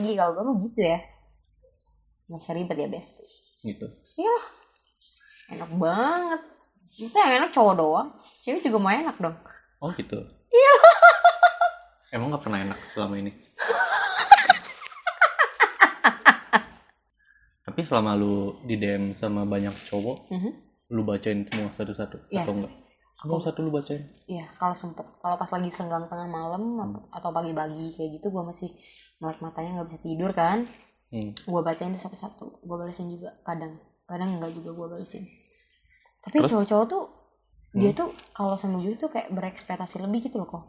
Gigi kalau gue mah gitu ya. Nggak usah ribet ya besti. gitu Iya. Enak banget. Masa yang enak cowok doang? Cewek juga mau enak dong. oh gitu Iya. emang nggak pernah enak selama ini tapi selama lu di DM sama banyak cowok Mhm. lu bacain semua satu-satu Iya. atau enggak semua satu lu bacain Iya, kalau sempet. Kalau pas lagi senggang tengah malam atau- atau pagi-pagi kayak gitu, gue masih melek matanya nggak bisa tidur kan. hmm. Gue bacain tuh satu-satu. Gue balesin juga kadang. Kadang enggak juga gue balesin. Tapi cowok-cowok tuh Hmm. dia tuh kalau sama gue tuh kayak berekspektasi lebih gitu loh kok.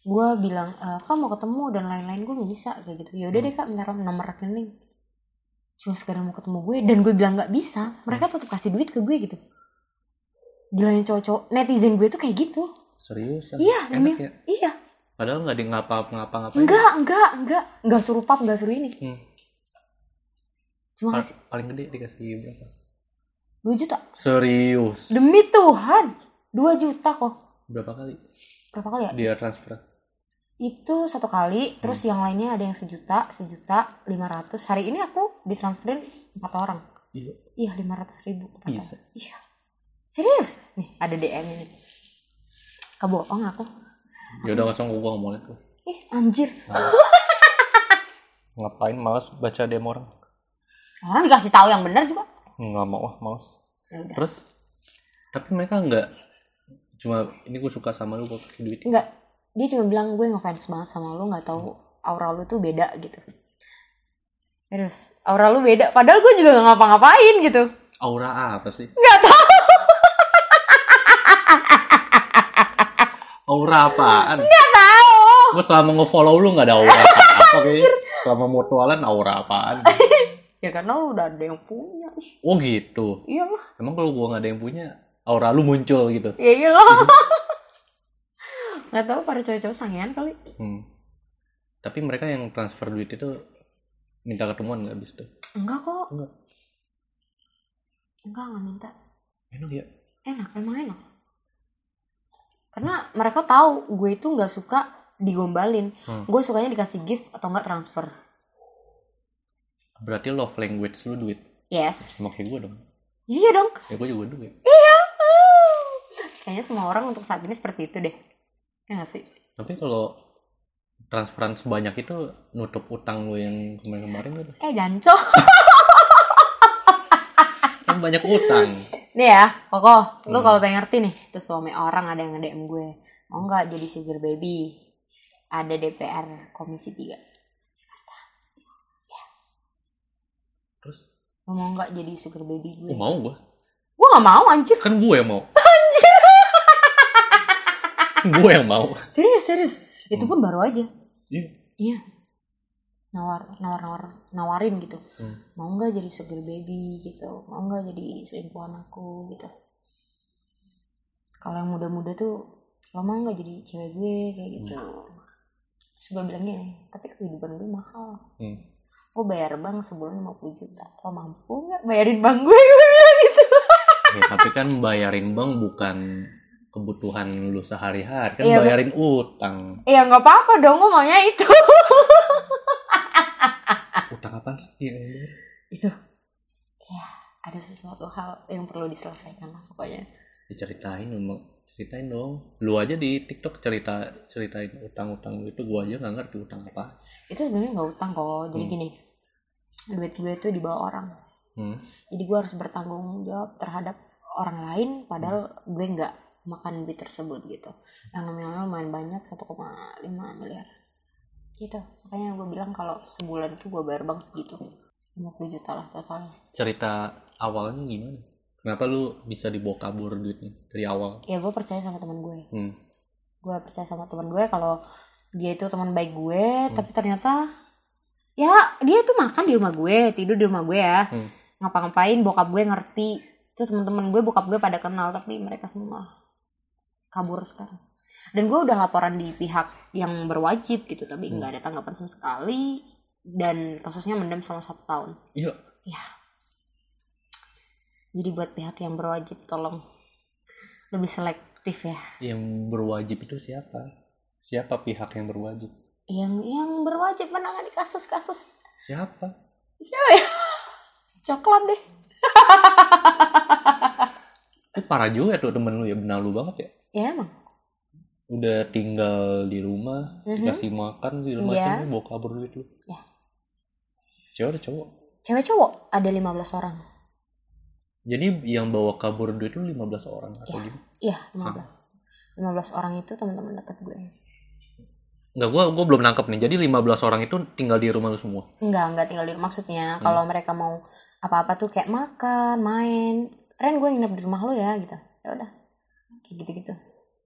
Gue bilang, e, kak mau ketemu dan lain-lain gue nggak bisa kayak gitu. Ya udah Hmm. deh kak, minta nomor rekening. Cuma sekarang mau ketemu gue dan gue bilang nggak bisa, mereka Hmm. tetap kasih duit ke gue gitu. Gilanya cowok-cowok netizen gue tuh kayak gitu. serius Iya, enak demi- ya Iya, padahal nggak di ngapa-ngapa-ngapain enggak, enggak, enggak, enggak suruh pap, enggak suruh ini. Hmm. Cuma Pa- kasih paling gede dikasih berapa 2 juta. serius Demi Tuhan, 2 juta kok. berapa kali Berapa kali ya? dia transfer Itu satu kali, terus yang lainnya ada yang sejuta, sejuta, lima ratus. Hari ini aku ditransferin empat orang. iya Iya, lima ratus ribu. Iya. Serius? Nih, ada DM ini. Kebohong aku. ya udah langsung gua nggak mau liat tuh Ih, anjir. ngapain malas baca DM orang Orang dikasih tahu yang benar juga. nggak mau ah malas Ya terus tapi mereka nggak cuma ini gue suka sama lu gue kasih duit Enggak. Dia cuma bilang gue ngefans banget sama lu, nggak tahu aura lu tuh beda gitu. Serius, aura lu beda. Padahal gue juga gak ngapa-ngapain gitu. aura apa sih Nggak tahu. Aura apaan Nggak tahu. gue selama nge-follow lu nggak ada aura apa kayak selama mutualan aura apaan Ya karena lu udah ada yang punya. oh gitu Iya lah. emang kalau gua nggak ada yang punya aura lu muncul gitu Ya iya lah. Nggak tahu para cowok-cowok sangean kali. hmm. tapi mereka yang transfer duit itu minta ketemuan nggak abis itu Enggak kok. Enggak. Enggak, nggak minta. enak ya Enak, emang enak. Karena mereka tahu gue itu nggak suka digombalin. Hmm. Gue sukanya dikasih gift atau enggak transfer. berarti love language lu duit Yes. sama kayak gue dong Iya dong. ya gue juga duit Iya. Kayaknya semua orang untuk saat ini seperti itu deh. Ya nggak sih? tapi kalau transferan sebanyak itu nutup utang lu yang kemarin-kemarin gitu Eh janco. kan banyak utang Nih ya, Koko, lu Hmm. kalau pengen ngerti nih, tuh suami orang ada yang nge-DM gue. Mau nggak jadi sugar baby? Ada DPR Komisi 3. terus Lu mau nggak jadi sugar baby gue? oh, mau gue Gue nggak mau anjir. kan gue yang mau gue yang mau Serius, serius. Itu Hmm. pun baru aja. iya Iya. Nawar, nawar, nawar, nawarin gitu. Hmm. Mau nggak jadi sugar baby gitu? Mau nggak jadi selingkuhan aku gitu? Kalau yang muda-muda tuh, lo mau nggak jadi cewek gue kayak gitu? Terus gue bilang gini, tapi kehidupan gue mahal. Hmm. Gue bayar bank sebulan 50 juta. Lo mampu nggak bayarin bank gue? Gue bilang gitu. Ya, tapi kan bayarin bank bukan kebutuhan lu sehari-hari kan Iya, bayarin utang Ya nggak apa-apa dong, gue maunya itu. apa sih ya, itu. Ya, ada sesuatu hal yang perlu diselesaikan lah pokoknya. diceritain dong ceritain dong lu aja di TikTok cerita ceritain utang-utang itu gua aja nggak ngerti utang apa Itu sebenarnya nggak utang kok. Jadi Hmm. gini, duit gue itu dibawa orang. hmm. Jadi gue harus bertanggung jawab terhadap orang lain, padahal gue nggak makan duit tersebut gitu. Yang nominalnya lumayan banyak, 1,5 miliar. Gitu. Makanya gue bilang kalau sebulan itu gue bayar bank segitu. 50 juta lah totalnya. cerita awalnya gimana kenapa lu bisa dibawa kabur duitnya dari awal Ya gue percaya sama teman gue. hmm. Gue percaya sama teman gue kalau dia itu teman baik gue, Hmm. tapi ternyata ya dia tuh makan di rumah gue, tidur di rumah gue ya. Hmm. Ngapa-ngapain bokap gue ngerti. Itu teman-teman gue bokap gue pada kenal tapi mereka semua kabur sekarang. Dan gue udah laporan di pihak yang berwajib gitu, tapi Hmm. nggak ada tanggapan sama sekali. Dan kasusnya mendem selama satu tahun. iya. Jadi buat pihak yang berwajib tolong lebih selektif ya. yang berwajib itu siapa? Siapa pihak yang berwajib? Yang yang berwajib menangani kasus-kasus. Siapa? Siapa ya? Coklat deh. Itu parah juga tuh temen lu ya benalu banget ya? Ya emang udah tinggal di rumah Mhm. dikasih makan di rumah Iya. macamnya bawa kabur duit lu Ya. cewek atau cowok cewek cowok ada 15 orang jadi yang bawa kabur duit lu 15 orang atau Ya. gimana iya 15 15 orang itu teman-teman dekat gue Enggak, gua gua belum nangkep nih. Jadi 15 orang itu tinggal di rumah lu semua. Enggak, enggak tinggal di rumah. Maksudnya kalau mereka mau apa-apa tuh kayak makan, main. Ren gue nginep di rumah lo ya gitu. Ya udah. Kayak gitu-gitu.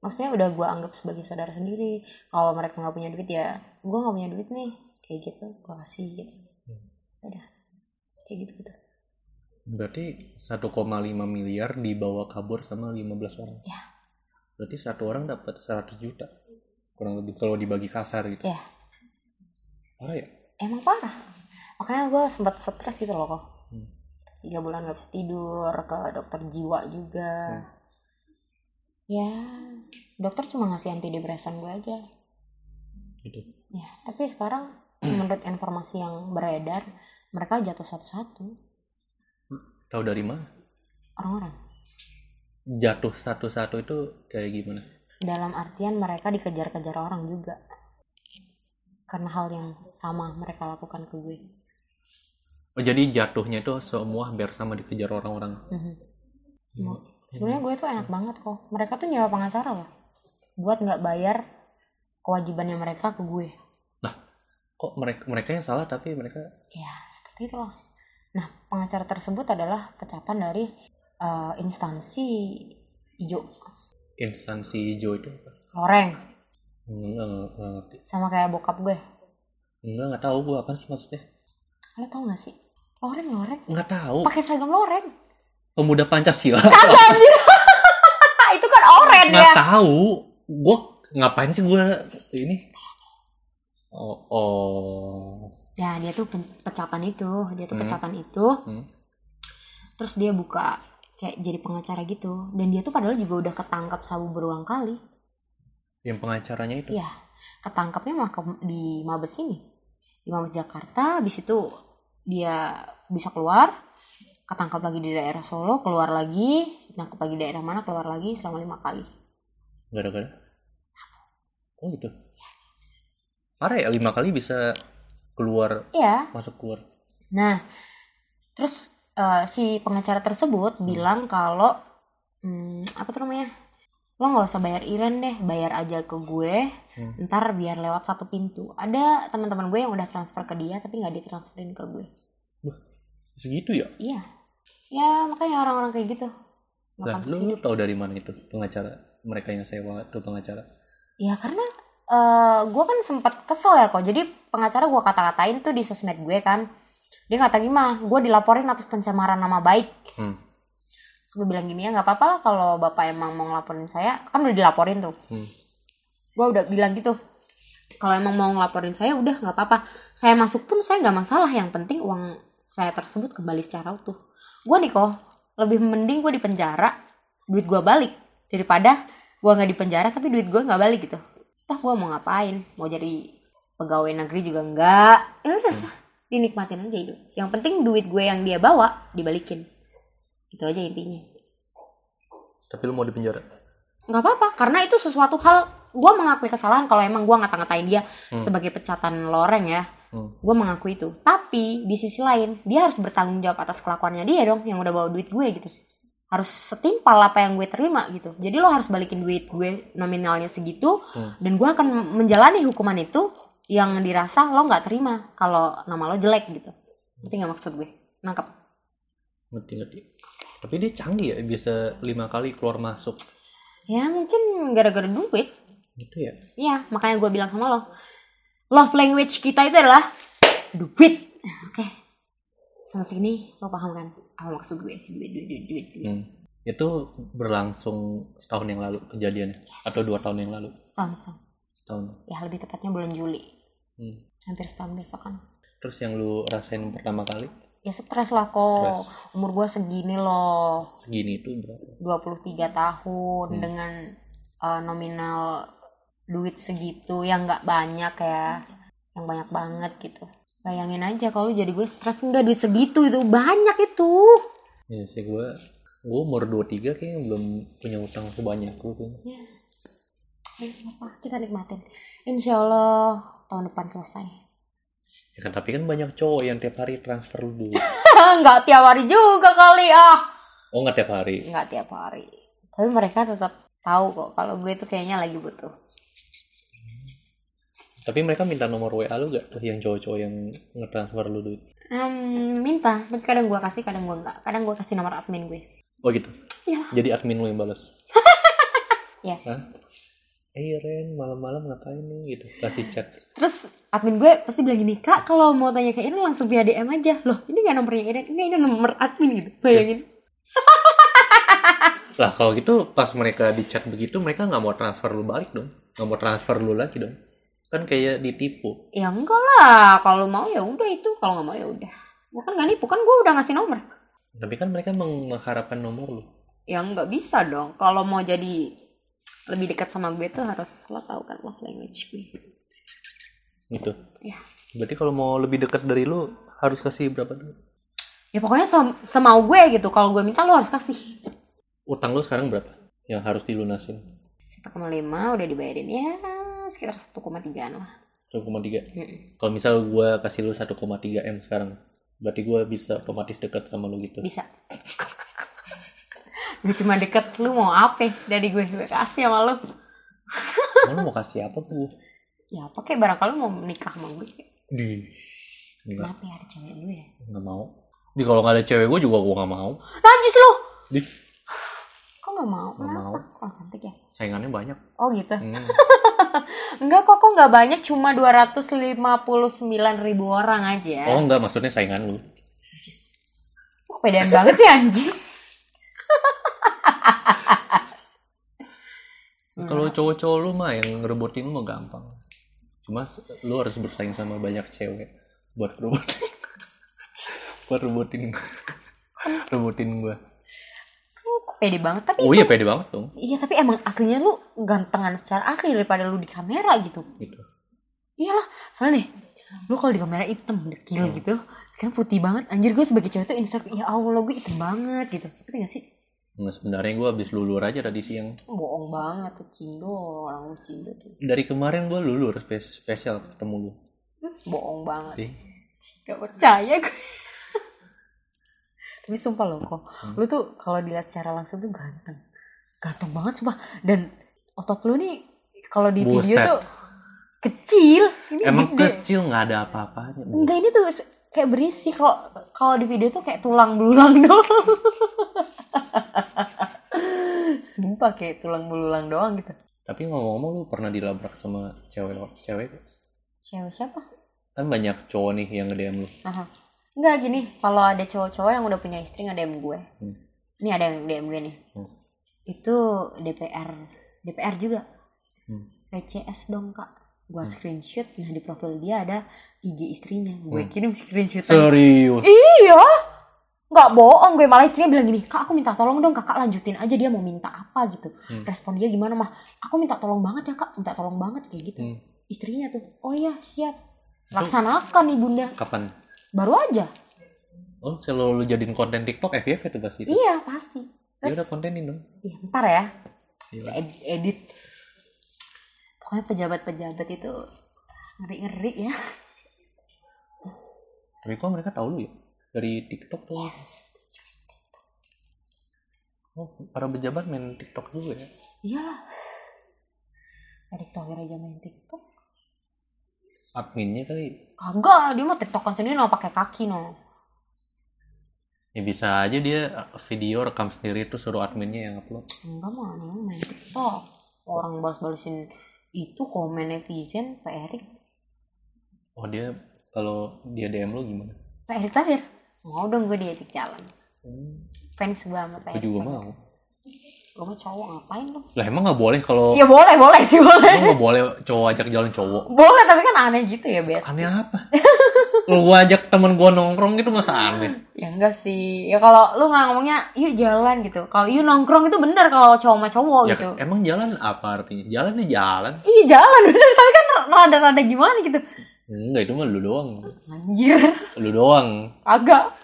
Maksudnya udah gue anggap sebagai saudara sendiri. Kalau mereka nggak punya duit ya, gue nggak punya duit nih. Kayak gitu, gue kasih gitu. Ya udah. Kayak gitu-gitu. Berarti 1,5 miliar dibawa kabur sama 15 orang. Ya. Berarti satu orang dapat 100 juta. Kurang lebih kalau dibagi kasar gitu. Ya. Parah ya? Emang parah. Makanya gue sempat stres gitu loh kok. Hmm. Tiga bulan gak bisa tidur, ke dokter jiwa juga. Hmm. Ya, dokter cuma ngasih antidepresan gue aja. Gitu. Ya, tapi sekarang menurut informasi yang beredar, mereka jatuh satu-satu Tahu dari mana? orang-orang. Jatuh satu-satu itu kayak gimana? Dalam artian mereka dikejar-kejar orang juga. Karena hal yang sama mereka lakukan ke gue. Oh, jadi jatuhnya itu semua hampir sama dikejar orang-orang. Mhm. Hmm. Sebenarnya gue tuh enak banget kok. Mereka tuh nyewa pengacara loh. Buat nggak bayar kewajibannya mereka ke gue. Kok mereka mereka yang salah tapi mereka Ya, seperti itulah. Nah, pengacara tersebut adalah pecatan dari eh, instansi hijau. instansi hijau itu apa? Loreng. Ngerti. Sama kayak bokap gue. Enggak, enggak tahu gua apa sih maksudnya. Lo tau gak sih? Loreng, loreng. Enggak tahu. Pakai seragam loreng. Pemuda Pancasila. Kagak anjir. itu kan oren ya. Enggak tahu. Gua ngapain sih gua ini? Oh, oh. Ya, dia tuh pecatan itu. Dia tuh Hmm. pecatan itu. Hmm. Terus dia buka kayak jadi pengacara gitu. Dan dia tuh padahal juga udah ketangkap sabu berulang kali. Yang pengacaranya itu. Iya. Ketangkapnya mah ke- di Mabes ini. Di Mabes Jakarta. Habis itu dia bisa keluar. Ketangkap lagi di daerah Solo. Keluar lagi. Ketangkap lagi di daerah mana. Keluar lagi selama lima kali. Gara-gara. Oh gitu. Parah ya lima kali bisa keluar Iya. masuk keluar. Nah, terus eh, si pengacara tersebut bilang kalau hmm, apa tuh namanya? Lo nggak usah bayar iren deh, bayar aja ke gue. Hmm. Ntar biar lewat satu pintu. Ada teman-teman gue yang udah transfer ke dia tapi nggak ditransferin ke gue. Segitu ya? Iya. Ya makanya orang-orang kayak gitu. Lah, pantas lu, lu tahu dari mana itu pengacara? Mereka yang sewa itu pengacara. Ya karena eh gue kan sempat kesel ya kok. Jadi pengacara gue kata-katain tuh di sosmed gue kan. Dia kata gimana? Gue dilaporin atas pencemaran nama baik. Hmm. Terus gue bilang gini ya nggak apa-apa lah kalau bapak emang mau ngelaporin saya. Kan udah dilaporin tuh. Hmm. Gue udah bilang gitu. Kalau emang mau ngelaporin saya udah nggak apa-apa. Saya masuk pun saya nggak masalah. Yang penting uang saya tersebut kembali secara utuh. Gue nih kok lebih mending gue di penjara, duit gue balik daripada gue nggak di penjara tapi duit gue nggak balik gitu. Toh gue mau ngapain? Mau jadi pegawai negeri juga enggak. Ya udah sah, dinikmatin aja hidup. Yang penting duit gue yang dia bawa dibalikin. Itu aja intinya. Tapi lu mau di penjara? nggak apa-apa karena itu sesuatu hal gue mengakui kesalahan kalau emang gue ngata-ngatain dia Hmm. sebagai pecatan loreng ya Hmm. gue mengakui itu tapi di sisi lain dia harus bertanggung jawab atas kelakuannya dia dong yang udah bawa duit gue gitu harus setimpal apa yang gue terima gitu jadi lo harus balikin duit gue nominalnya segitu Hmm. dan gue akan menjalani hukuman itu yang dirasa lo nggak terima kalau nama lo jelek gitu ngerti nggak maksud gue nangkep Ngerti ngerti. Tapi dia canggih ya bisa lima kali keluar masuk ya mungkin gara-gara duit gitu ya. Iya, makanya gue bilang sama lo, love language kita itu adalah duit. Oke, sama sini lo paham kan? Apa maksud gue? Duit, duit, duit, duit, duit. Hmm. Itu berlangsung setahun yang lalu kejadiannya atau dua tahun yang lalu Setahun, setahun. setahun. Ya lebih tepatnya bulan Juli. Hmm. Hampir setahun besok kan. Terus yang lu rasain pertama kali Ya stres lah kok. Umur gue segini loh. segini itu berapa? 23 tahun Hmm. dengan uh, nominal duit segitu yang nggak banyak ya. yang banyak banget gitu. Bayangin aja kalau jadi gue stres enggak duit segitu itu banyak itu. Ya sih gue gue umur 23 kayaknya belum punya utang sebanyak lu kayaknya. ya Ayo, apa? Kita nikmatin. Insya Allah tahun depan selesai. Ya kan tapi kan banyak cowok yang tiap hari transfer lu duit. Nggak tiap hari juga kali ah. Oh nggak tiap hari? Nggak tiap hari. Tapi mereka tetap tahu kok kalau gue tuh kayaknya lagi butuh tapi mereka minta nomor WA lu gak tuh yang cowok-cowok yang ngetransfer lu duit? Hmm, minta. Tapi kadang gue kasih kadang gue nggak. Kadang gue kasih nomor admin gue. Oh gitu? Iya. jadi admin lu yang balas ya Hah? Eh Ren, malam-malam ngapain nih? Gitu kasih chat. Terus admin gue pasti bilang gini kak kalau mau tanya ke Iren langsung via DM aja. Loh ini nggak nomornya Iren enggak ini nomor admin gitu. Bayangin. Lah kalau gitu pas mereka di chat begitu mereka nggak mau transfer lu balik dong. Nggak mau transfer lu lagi dong kan kayak ditipu. Ya enggak lah. Kalau mau ya udah itu. Kalau nggak mau ya udah. Gue kan nggak nipu. Kan gue udah ngasih nomor. Tapi kan mereka meng- mengharapkan nomor lu. Ya nggak bisa dong. Kalau mau jadi lebih dekat sama gue tuh harus lo tahu kan love language gue. Gitu. Ya. Berarti kalau mau lebih dekat dari lu harus kasih berapa dulu? Ya pokoknya sem- semau gue gitu. Kalau gue minta lo harus kasih. Utang lu sekarang berapa? Yang harus dilunasin. 1,5 udah dibayarin. Ya sekitar 1,3an lah. 1,3 Mm-mm. kalau misal gua kasih lu 1,3 m sekarang berarti gua bisa otomatis dekat sama lu gitu? Bisa. Gue cuma deket lu mau apa? Dari gue gue kasih sama lu. Lu mau kasih apa gua? Ya apa kayak barangkali mau menikah sama gue di. Kenapa ya ada cewek lu ya? Nggak mau. Di kalau nggak ada cewek gua juga gua nggak mau. Najis lu! Di. Kok nggak mau? Kenapa? mau. oh cantik ya. Saingannya banyak. Oh gitu. Hmm. enggak kok kok nggak banyak cuma 259 ribu orang aja oh enggak maksudnya saingan lu. Kok kepedean banget sih anjing? Kalau cowok-cowok lu mah yang ngerebutin lu mah gampang. Cuma lu harus bersaing sama banyak cewek buat rebutin. Buat rebutin rebutin gua. Lu kok pede banget tapi oh iya pede banget dong. Iya tapi emang aslinya lu gantengan secara asli daripada lu di kamera gitu. Gitu. Iyalah soalnya nih lu kalau di kamera hitam dekil Hmm. gitu sekarang putih banget. Anjir gue sebagai cewek tuh insecure ya allah gue hitam banget gitu. Ngerti gak sih? Nggak, sebenarnya gua habis lulur aja tadi siang. Bohong banget tuh cindo orang lu cindo tuh dari kemarin gua lulur spe- spesial ketemu lu. Bohong banget. Ih, gak percaya gue tapi sumpah loh kok. Hmm. lu tuh kalau dilihat secara langsung tuh ganteng. Ganteng banget sumpah. Dan otot lu nih kalau di video Buset. tuh kecil. Ini emang gede. kecil nggak ada apa-apanya enggak ini tuh kayak berisi. Kalau kalau di video tuh kayak tulang belulang doang. Sumpah kayak tulang belulang doang gitu. Tapi ngomong-ngomong lu pernah dilabrak sama cewek cewek? Cewek siapa? Kan banyak cowok nih yang nge-DM lu. Aha. Enggak gini, kalau ada cowok-cowok yang udah punya istri nge-DM gue. Hmm. Ini ada yang DM gue nih. Hmm. Itu DPR. DPR juga. Hmm. VCS dong, Kak. Gue screenshot, nah di profil dia ada IG istrinya. Gue Hmm. kirim screenshot. serius Iya. Nggak bohong, gue malah istrinya bilang gini, Kak aku minta tolong dong kakak lanjutin aja dia mau minta apa gitu. Hmm. Respon dia gimana mah? Aku minta tolong banget ya kak, minta tolong banget kayak gitu. Hmm. Istrinya tuh, oh iya siap. Laksanakan ibunda. kapan Baru aja. oh kalau lu jadiin konten TikTok FYF itu pasti itu Iya pasti. ya Terus udah kontenin dong Ih, ntar ya, Gila. ed- edit. Pokoknya pejabat-pejabat itu ngeri-ngeri ya. tapi kok mereka tahu lu ya dari TikTok tuh Yes, that's right. oh para pejabat main TikTok juga ya Iyalah. Erick Thohir aja main TikTok. Adminnya kali Kagak, dia mah TikTokan sendiri no pakai kaki no. ya bisa aja dia video rekam sendiri tuh suruh adminnya yang upload Enggak mah aneh main TikTok. Orang balas-balasin itu komen netizen Pak Erik. oh dia kalau dia DM lu gimana Pak Erik Thohir. Mau dong gue diajak jalan. hmm, Fans gue sama Pak Erik juga mau Mah cowok ngapain dong? lah emang nggak boleh kalau Ya boleh, boleh sih boleh. lu nggak boleh cowok ajak jalan cowok Boleh tapi kan aneh gitu ya Bes. aneh apa lu gua ajak temen gua nongkrong gitu masa aneh Ya enggak sih. Ya kalau lu nggak ngomongnya yuk jalan gitu. Kalau yuk nongkrong itu bener kalau cowok sama cowok ya, gitu. emang jalan apa artinya jalan ya jalan Iya jalan bener tapi kan rada-rada gimana gitu. Enggak itu mah lu doang. Anjir, Lu doang. agak.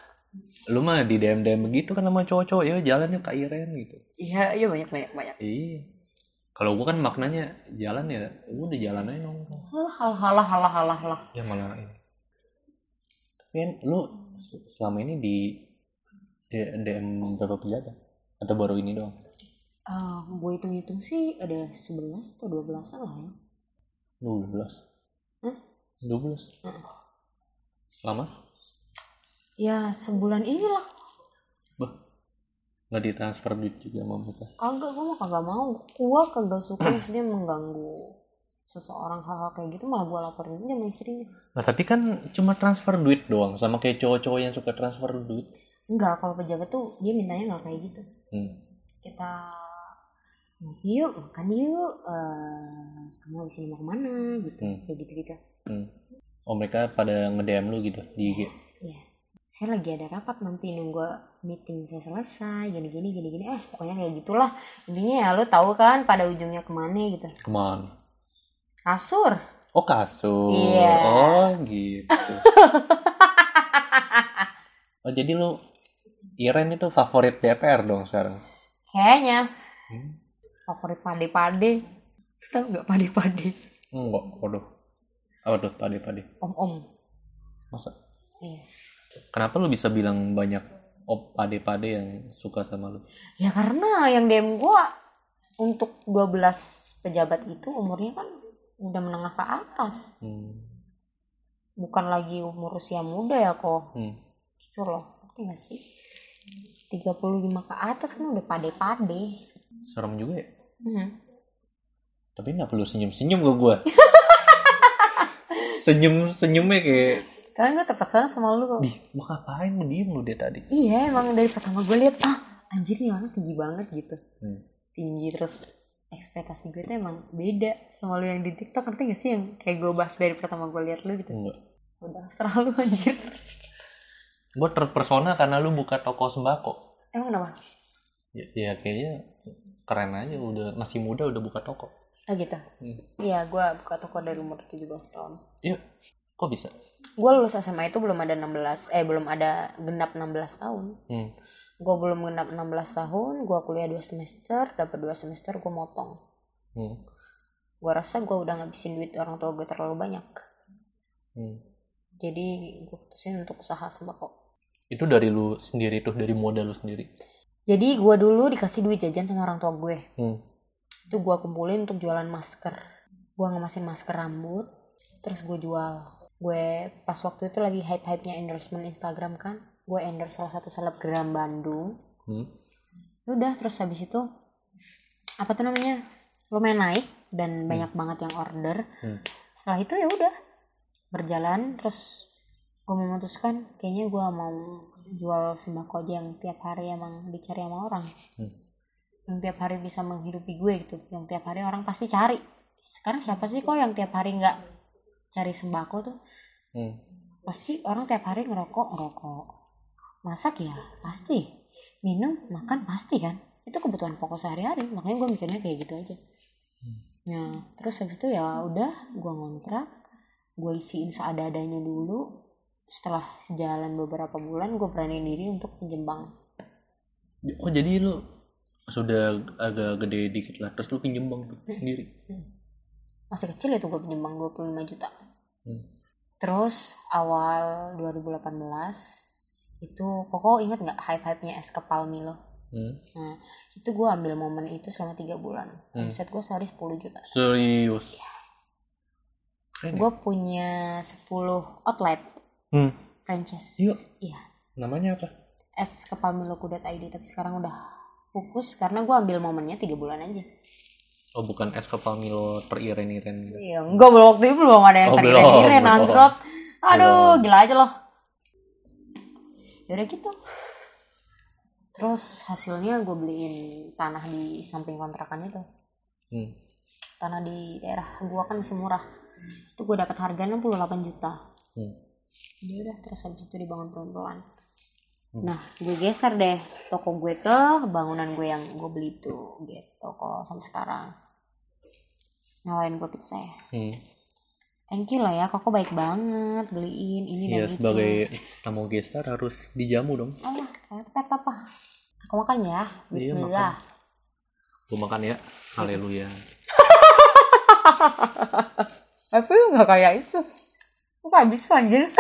Lu mah di DM DM begitu kan sama cowok-cowok ya jalannya ke Iren gitu. Iya, iya banyak banyak banyak. Iya. Kalau gua kan maknanya jalan ya, gua udah jalan aja nongkrong. Halah, halah, halah, halah, halah. Ya malah ini. Tapi kan lu se- selama ini di DM berapa pejabat? Atau baru ini doang? Ah, gue hitung-hitung sih ada 11 atau 12 lah ya. 12. Hah? 12. Heeh. Selama? Ya sebulan inilah. Bah. Nggak ditransfer duit juga sama mereka. Kagak, gue mah kagak mau. Gue kagak suka maksudnya mengganggu seseorang hal-hal kayak gitu malah gue laporin aja sama istrinya. Nah, tapi kan cuma transfer duit doang sama kayak cowok-cowok yang suka transfer duit. Enggak, kalau pejabat tuh dia mintanya nggak kayak gitu. Hmm. Kita yuk, makan yuk, eh kamu habis ini mau ke mana gitu, Hmm. kayak gitu-gitu. Hmm. Oh mereka pada nge-DM lu gitu di IG. Iya. Saya lagi ada rapat nanti nunggu meeting saya selesai, gini-gini, gini-gini. Eh, pokoknya kayak gitulah. Intinya ya lu tahu kan pada ujungnya ke mana gitu. Ke mana? Kasur. Oh kasur. Iya. Oh gitu. oh jadi lu Iren itu favorit DPR dong sekarang. Kayaknya Hmm. favorit pade-pade. Tahu nggak pade-pade? Enggak, waduh. Apa tuh pade-pade? Om-om. Masa? Iya. Kenapa lu bisa bilang banyak op pade-pade yang suka sama lu? Ya karena yang DM gua untuk 12 pejabat itu umurnya kan udah menengah ke atas. Hmm. Bukan lagi umur usia muda ya kok. Hmm. Gitu loh. Ngerti gak sih? 35 ke atas kan udah pade-pade. Serem juga ya. Hmm. Tapi nggak perlu senyum-senyum ke gua. Senyum-senyumnya kayak Soalnya gue terkesan sama lu kok. Di, mau ngapain diem lu dia tadi? Iya emang dari pertama gue liat ah anjir nih orang tinggi banget gitu. Hmm. Tinggi terus ekspektasi gue tuh emang beda sama lu yang di TikTok ngerti gak sih yang kayak gue bahas dari pertama gue liat lu gitu. Enggak. Udah serah lu anjir. Gue terpersona karena lu buka toko sembako. Emang kenapa? Ya, ya kayaknya keren aja udah masih muda udah buka toko. Oh gitu. Hmm. Iya gue buka toko dari umur 17 tahun. Iya. Kok bisa? Gue lulus SMA itu belum ada 16 eh belum ada genap 16 tahun. Hmm. Gue belum genap 16 tahun, gue kuliah 2 semester, dapat 2 semester gue motong. Hmm. Gue rasa gue udah ngabisin duit orang tua gue terlalu banyak. Hmm. Jadi gue putusin untuk usaha sembako. Itu dari lu sendiri tuh dari modal lu sendiri. Jadi gue dulu dikasih duit jajan sama orang tua gue. Hmm. Itu gue kumpulin untuk jualan masker. Gue ngemasin masker rambut, terus gue jual. Gue pas waktu itu lagi hype-hype-nya endorsement Instagram kan. Gue endorse salah satu selebgram Bandung. Hmm. Udah terus habis itu apa tuh namanya lumayan naik dan banyak banget yang order. Hmm. Setelah itu ya udah berjalan terus gue memutuskan kayaknya gue mau jual sembako aja yang tiap hari emang dicari sama orang Hmm. yang tiap hari bisa menghidupi gue gitu yang tiap hari orang pasti cari sekarang siapa sih kok yang tiap hari nggak cari sembako tuh. Hmm. pasti orang tiap hari ngerokok ngerokok. Masak ya pasti. Minum makan pasti kan. Itu kebutuhan pokok sehari-hari. Makanya gue mikirnya kayak gitu aja. Nah terus habis itu ya udah gue ngontrak. Gue isiin seadanya dulu. Setelah jalan beberapa bulan gue beraniin diri untuk pinjem Oh jadi lu sudah agak gede dikit lah. Terus lu pinjem bank tuh sendiri. Masih kecil itu gue pinjem bank 25 juta Hmm. terus awal 2018 itu koko inget nggak hype-hype-nya es kepal Milo Hmm. Nah, itu gue ambil momen itu selama tiga bulan. Hmm. Omset gue sehari 10 juta. Serius. Ya? Gue punya 10 outlet Hmm. franchise. Yuk. Iya. Namanya apa? Es kepalmiloku.id tapi sekarang udah fokus karena gue ambil momennya tiga bulan aja. Oh bukan es kepal Milo teriren-iren gitu. Iya, enggak belum waktu itu belum ada yang Oh, tadi belum, iren belum. anjrot. Aduh, Belum. gila aja loh. Yaudah gitu. Terus hasilnya gue beliin tanah di samping kontrakan itu. Hmm. tanah di daerah gua kan masih murah itu gue dapat harga 68 juta Hmm. ya udah terus habis itu dibangun pelan-pelan. Nah gue geser deh. Toko gue ke bangunan gue yang gue beli itu gitu kok sampai sekarang. Nawarin gue pizza. Ya Hmm. thank you lah ya koko baik banget beliin ini Iya dan itu. sebagai tamu gestar harus dijamu dong. oh pepet apa aku makan ya. Iya, Bismillah. Gue makan ya. Haleluya. tapi nggak kayak itu. Kok gak bisa anjir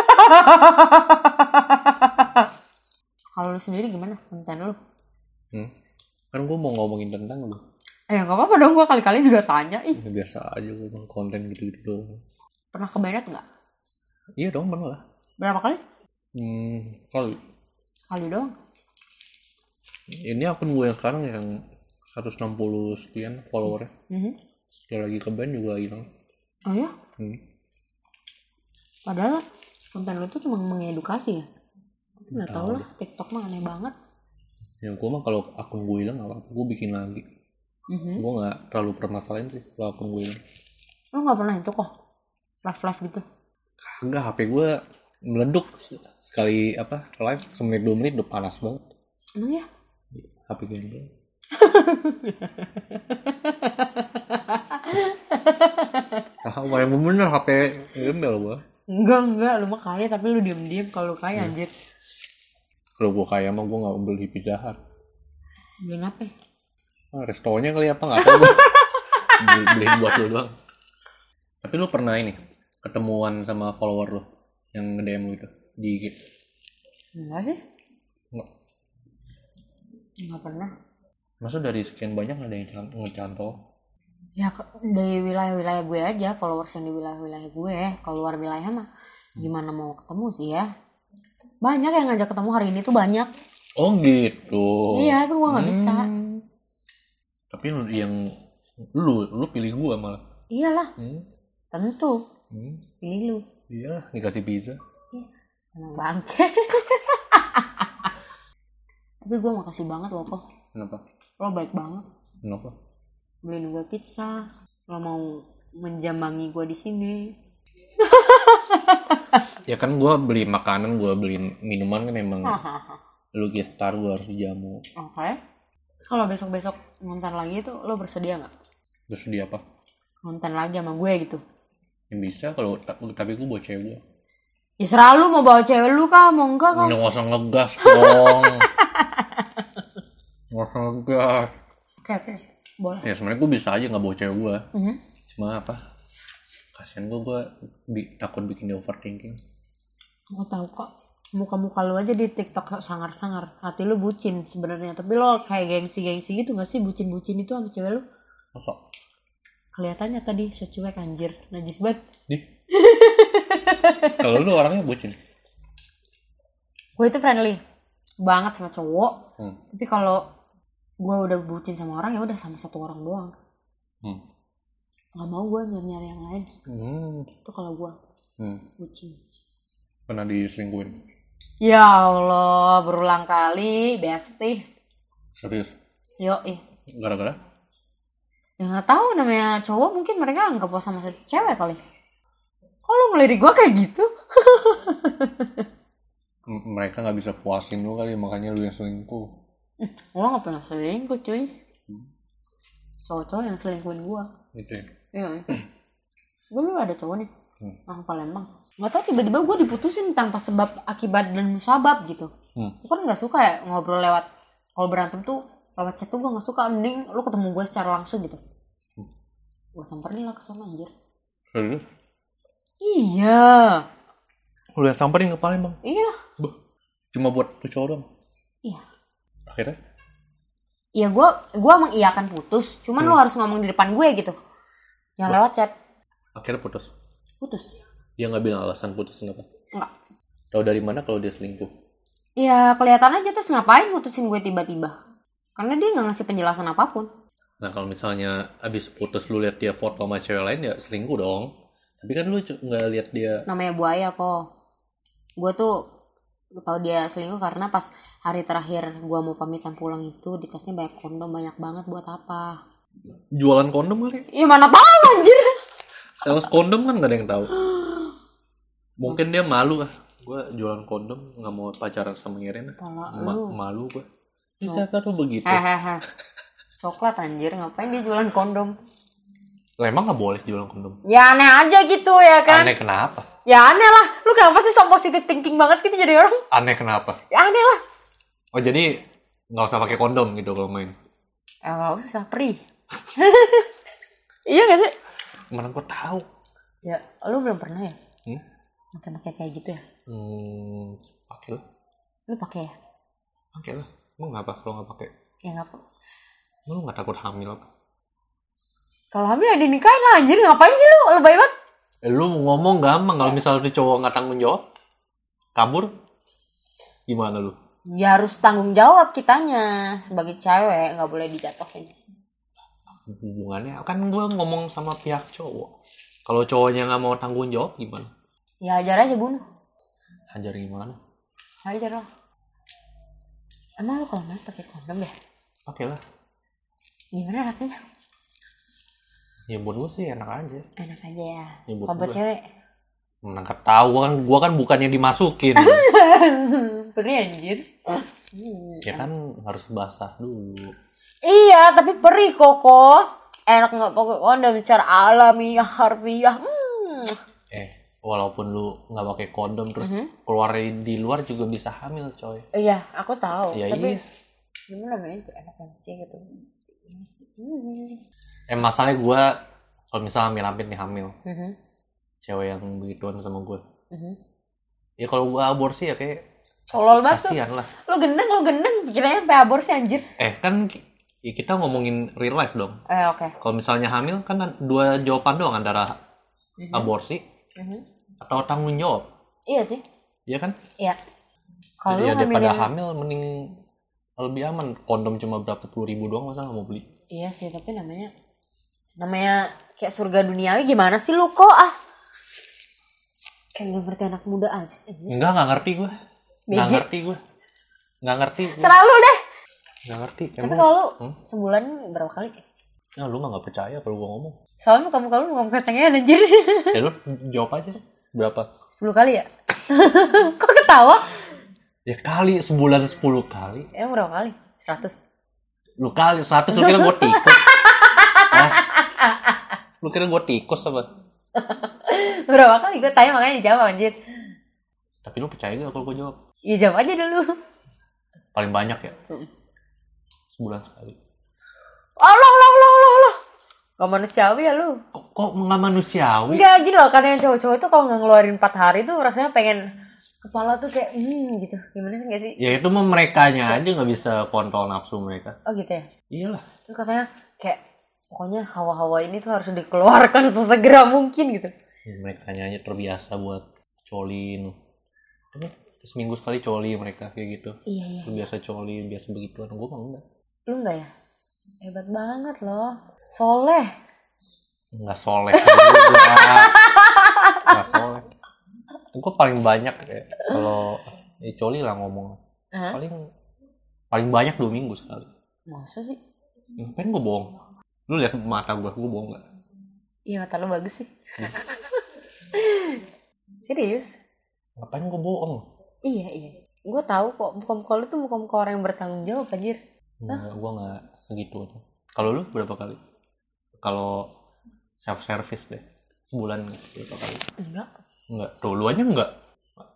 sendiri gimana konten lu Hmm. Kan gue mau ngomongin tentang lu. eh nggak apa-apa dong gua kali-kali juga tanya ih Ya, biasa aja gue bang konten gitu-gitu doang. pernah ke Bennett nggak Iya dong pernah lah. berapa kali Hmm, kali kali doang ini akun gue yang sekarang yang 160 sekian followernya. Mhm. Dia lagi ke band juga hilang. oh ya Hmm. padahal konten lu tuh cuma mengedukasi ya nggak tahu Tahu lah TikTok mah aneh banget Ya gue mah kalau akun gue hilang apa gue bikin lagi. Mhm. Gue nggak terlalu permasalahin sih kalau akun gue hilang. lu nggak pernah itu kok live live gitu Enggak, HP gue meleduk sekali apa live semenit dua menit udah panas banget. emang ya HP gembel. ah, yang bener HP gembel gue. enggak enggak lu mah kaya tapi lu diem diem kalau kaya anjir Kalau gue kaya mah gue nggak beli pizza hut. beliin apa? Ah, restonya kali apa nggak tahu. Beli, beliin buat lu doang. Tapi lu pernah ini ketemuan sama follower lu yang nge-DM lu itu di IG? enggak sih Nggak. enggak pernah Masa dari sekian banyak ada yang can- ngecantol? ya dari wilayah-wilayah gue aja followers yang di wilayah-wilayah gue keluar wilayah mah gimana mau ketemu sih ya banyak yang ngajak ketemu hari ini tuh banyak Oh gitu. iya tapi gue nggak bisa Hmm. Tapi lu- yang lu lu pilih gua malah. iyalah Hmm. tentu Hmm. pilih lu Iya, dikasih pizza. emang bangke tapi gue makasih banget loh kok Kenapa? lo baik banget Kenapa? beliin gue pizza lo mau menjambangi gue di sini Ya kan gua beli makanan, gua beli minuman kan emang lu gestar gua harus dijamu. oke kalau besok besok ngonten lagi tuh lo bersedia nggak Terus dia apa? ngonten lagi sama gue gitu Yang bisa kalau ta- tapi gua bawa cewek gua. ya serah lu mau bawa cewek lu kah mau enggak kah Nggak usah ngegas dong. Nggak usah ngegas. oke oke boleh Ya sebenarnya gua bisa aja nggak bawa cewek gua. Mhm. Cuma apa? Kasian gua gua bi- takut bikin dia overthinking. Aku tahu kok muka-muka lu aja di TikTok sangar-sangar. Hati lu bucin sebenarnya, tapi lo kayak gengsi-gengsi gitu gak sih bucin-bucin itu sama cewek lu? Masa? Kelihatannya tadi secuek anjir, najis banget. Kalau lu orangnya bucin. Gue itu friendly banget sama cowok, Hmm. tapi kalau gue udah bucin sama orang ya udah sama satu orang doang. Hmm. Gak mau gue nyari-nyari yang lain. Hmm. Itu kalau gue Hmm. bucin. Pernah diselingkuhin. Ya Allah, berulang kali, besti. Serius. Yo, ih. Gara-gara? Ya nggak tahu namanya cowok mungkin mereka nggak puas sama cewek kali. Kok lu ngelirik gua kayak gitu? Mereka nggak bisa puasin lu kali makanya lu yang selingkuh. Gua nggak pernah selingkuh cuy. Cowok-cowok yang selingkuhin gua. Gitu ya. Iya. Gue dulu ada cowok nih. Hmm. Orang Palembang. Nggak tahu tiba-tiba gue diputusin tanpa sebab akibat dan musabab gitu. Hmm. Gue kan nggak suka ya ngobrol lewat kalau berantem tuh lewat chat tuh gue nggak suka mending lu ketemu gue secara langsung gitu. Hmm. Gue samperin lah ke sana anjir. Serius? Iya. Lu yang samperin ke Palembang? Iya. Bah. Cuma buat lu cowok doang? Iya. Akhirnya? Iya gue gue mengiyakan putus, cuman Hmm. lu harus ngomong di depan gue gitu. Yang lewat chat Akhirnya putus. putus. Dia nggak bilang alasan putus kenapa? Enggak. Tahu dari mana kalau dia selingkuh? Ya kelihatan aja terus ngapain putusin gue tiba-tiba. Karena dia nggak ngasih penjelasan apa pun. Nah kalau misalnya abis putus lu lihat dia foto sama cewek lain ya selingkuh dong. Tapi kan lu nggak lihat dia. Namanya buaya kok. Gue tuh tahu dia selingkuh karena pas hari terakhir gue mau pamitan pulang itu di tasnya banyak kondom banyak banget buat apa? Jualan kondom kali? Iya mana tahu anjir. Sales kondom kan nggak ada yang tahu. Mungkin dia malu ah. Gue jualan kondom nggak mau pacaran sama. Pala Ma- lu. malu gue. Bisa kan lu begitu? Hehehe. Coklat anjir ngapain dia jualan kondom? Lah, emang nggak boleh jualan kondom? Ya aneh aja gitu ya kan. Aneh kenapa? Ya aneh lah. Lu kenapa sih sok positif thinking banget gitu jadi orang? Aneh kenapa? Ya aneh lah. Oh jadi nggak usah pakai kondom gitu kalau main? Ya nggak usah perih. iya gak sih? Mana gue tahu? Ya lu belum pernah ya? Hmm? Pakai-pakai kayak gitu ya? Hmm, pakai lah, Lu pakai ya? pakai lah. Mau ngapa kalau nggak pakai? Ya nggak apa. Lu nggak takut hamil apa? Kalau hamil ya dinikahin lah anjir ngapain sih lu? Lebay banget. Eh, lu ngomong gampang kalau misalnya tuh cowok nggak tanggung jawab, kabur, gimana lu? Ya harus tanggung jawab kitanya sebagai cewek nggak boleh dijatuhin. Hubungannya kan gue ngomong sama pihak cowok. Kalau cowoknya nggak mau tanggung jawab gimana? Ya ajar aja bunuh. Hajar gimana? Ajar lah. Emang lu kalau main pakai kondom ya? Pakai lah. Gimana rasanya? Ya buat gue sih enak aja. Enak aja ya. Ya, buat buat cewek. Mana nggak tahu kan gua kan bukannya dimasukin. Perih anjir. Ya kan harus basah dulu. Iya, tapi perih koko. Enak nggak pakai kondom secara alamiah harfiah. Hmm. Eh, walaupun lu nggak pakai kondom terus Mhm. keluar di luar juga bisa hamil, coy. Iya, aku tahu. Ya tapi iya. gimana namanya itu enak sih gitu. Mesti ini sih. Hmm. Eh masalahnya gua kalau misalnya hamil-hamil nih hamil, Mhm. cewek yang begituan sama gue. Mhm. Ya kalau gua aborsi ya kayak Tolol banget lah. Lu gendeng, lu gendeng. Pikirannya sampai aborsi anjir. Eh kan ya kita ngomongin real life dong. Eh, oke. Kalau misalnya hamil kan dua jawaban doang antara Mhm. aborsi Mhm. atau tanggung jawab. Iya sih. Iya kan? Iya. Kalau ya daripada yang... hamil mending lebih aman. Kondom cuma berapa puluh ribu doang masa nggak mau beli? Iya sih, tapi namanya namanya kayak surga duniawi gimana sih lu kok ah? Kayak gak ngerti anak muda aja. sih. Enggak, nggak ngerti gue. Nggak ngerti gue. Nggak ngerti. gua. Selalu deh. Nggak ngerti. Tapi Emang, kalau lu Hmm? sebulan berapa kali? ya, lu mah nggak percaya kalau gue ngomong. Soalnya kamu kamu ngomong kecengean anjir. Ya lu jawab aja. Berapa? 10 kali ya? kok ketawa? Ya kali sebulan 10 kali. Emang berapa kali? 100. Lu kali 100 lu kira gue tikus. Hah? Lu kira gue tikus apa? Berapa kali gue tanya makanya dijawab anjir. Tapi lu percaya gak kalau gue jawab? Iya jawab aja dulu. Paling banyak ya? Sebulan sekali. Allah Allah Allah Allah Allah. Gak manusiawi ya lu. Kok, kok nggak manusiawi? Enggak gini loh, karena yang cowok-cowok itu kalau nggak ngeluarin 4 hari tuh rasanya pengen kepala tuh kayak hmm gitu. Gimana sih nggak sih? Ya itu mah merekanya aja nggak bisa kontrol nafsu mereka. Oh gitu ya. Iyalah. Terus katanya kayak pokoknya hawa-hawa ini tuh harus dikeluarkan sesegera mungkin gitu. Ya, mereka aja terbiasa buat colin. Seminggu sekali coli mereka kayak gitu. Iya iya. Biasa coli, biasa begituan. Gue mah enggak. Lu enggak ya? Hebat banget loh. Soleh. Enggak soleh juga. Enggak soleh. Gue paling banyak ya kalau ya, coli lah ngomong. Hah? Paling paling banyak dua minggu sekali. Masa sih? Ngapain gue bohong? Lu lihat mata gue, gue bohong nggak? Iya mata lu bagus sih. Serius? Ngapain gue bohong? Iya iya. Gue tahu kok muka-muka lu tuh muka-muka orang yang bertanggung jawab anjir. Enggak, gue nggak segitu. Kalau lu berapa kali? Kalau self service deh, sebulan berapa kali? Enggak. Enggak, tuh lu aja enggak.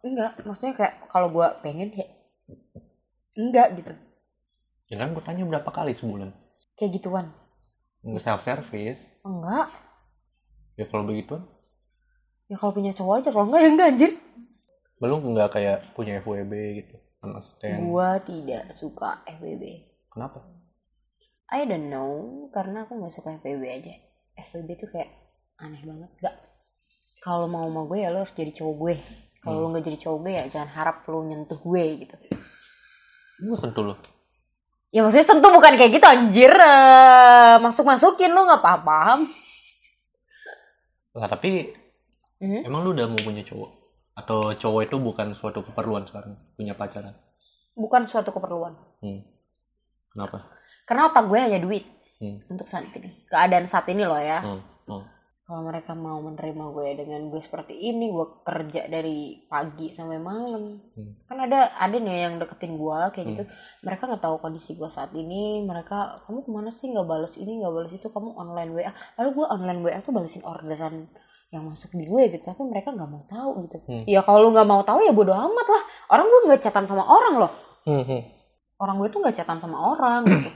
Enggak. Maksudnya kayak kalau gue pengen ya enggak gitu. Ya kan gue tanya berapa kali sebulan? Kayak gituan. Enggak self service. Enggak. Ya kalau begituan, Ya kalau punya cowok aja, kalau enggak ya enggak anjir. belum enggak kayak punya FWB gitu. Stand. Gua tidak suka FWB. Kenapa? I don't know, karena aku nggak suka FWB aja. FWB tuh kayak aneh banget. Gak. Kalau mau sama gue ya lo harus jadi cowok gue. Kalau lo nggak jadi cowok gue ya jangan harap lo nyentuh gue gitu. Lu sentuh lu. Ya maksudnya sentuh bukan kayak gitu anjir. Masuk masukin lo nggak paham paham. Nah, tapi Mhm. emang lu udah mau punya cowok? Atau cowok itu bukan suatu keperluan sekarang punya pacaran? Bukan suatu keperluan. Hmm. Kenapa? Karena otak gue hanya duit Hmm. untuk saat ini. Keadaan saat ini loh ya. Hmm. Hmm. kalau mereka mau menerima gue dengan gue seperti ini gue kerja dari pagi sampai malam Hmm. kan ada ada nih yang deketin gue kayak gitu mereka nggak tahu kondisi gue saat ini mereka kamu ke mana sih nggak balas ini nggak balas itu kamu online wa lalu gue online wa tuh balesin orderan yang masuk di gue gitu tapi mereka nggak mau tahu gitu Hmm. ya kalau lu nggak mau tahu ya bodo amat lah orang gue nggak chatan sama orang loh Hmm, hmm. Orang gue tuh nggak chatan sama orang gitu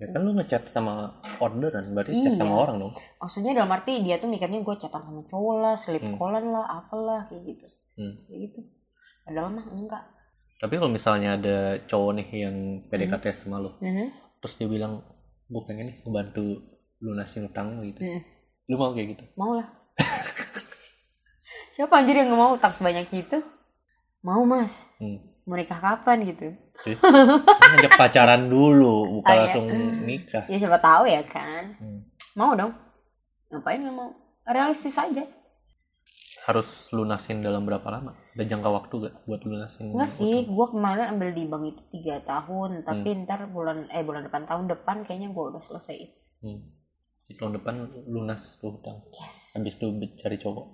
Ya kan lu ngechat sama orderan, berarti chat Iya. sama orang dong. maksudnya dalam arti dia tuh mikirnya gue chatan sama cowok lah selip Hmm. callan lah apalah kayak gitu Hmm. kayak gitu padahal mah enggak Tapi kalau misalnya ada cowok nih yang PDKT Hmm. sama lu, Mhm. terus dia bilang, gue pengen nih ngebantu lunasin utang lu gitu. Mhm. Lu mau kayak gitu? mau lah siapa anjir yang nggak mau utang sebanyak itu mau mas Hmm. Mau nikah kapan gitu ngajak pacaran dulu, bukan Ah, iya. langsung nikah. ya siapa tahu ya kan Hmm. mau dong ngapain nggak mau realistis aja Harus lunasin dalam berapa lama? Ada jangka waktu gak buat lunasin? Enggak sih, gue kemarin ambil di bank itu tiga tahun, tapi ntar bulan eh bulan depan tahun depan kayaknya gue udah selesai. Hmm. Di tahun depan lunas tuh utang. Yes. Habis itu cari cowok.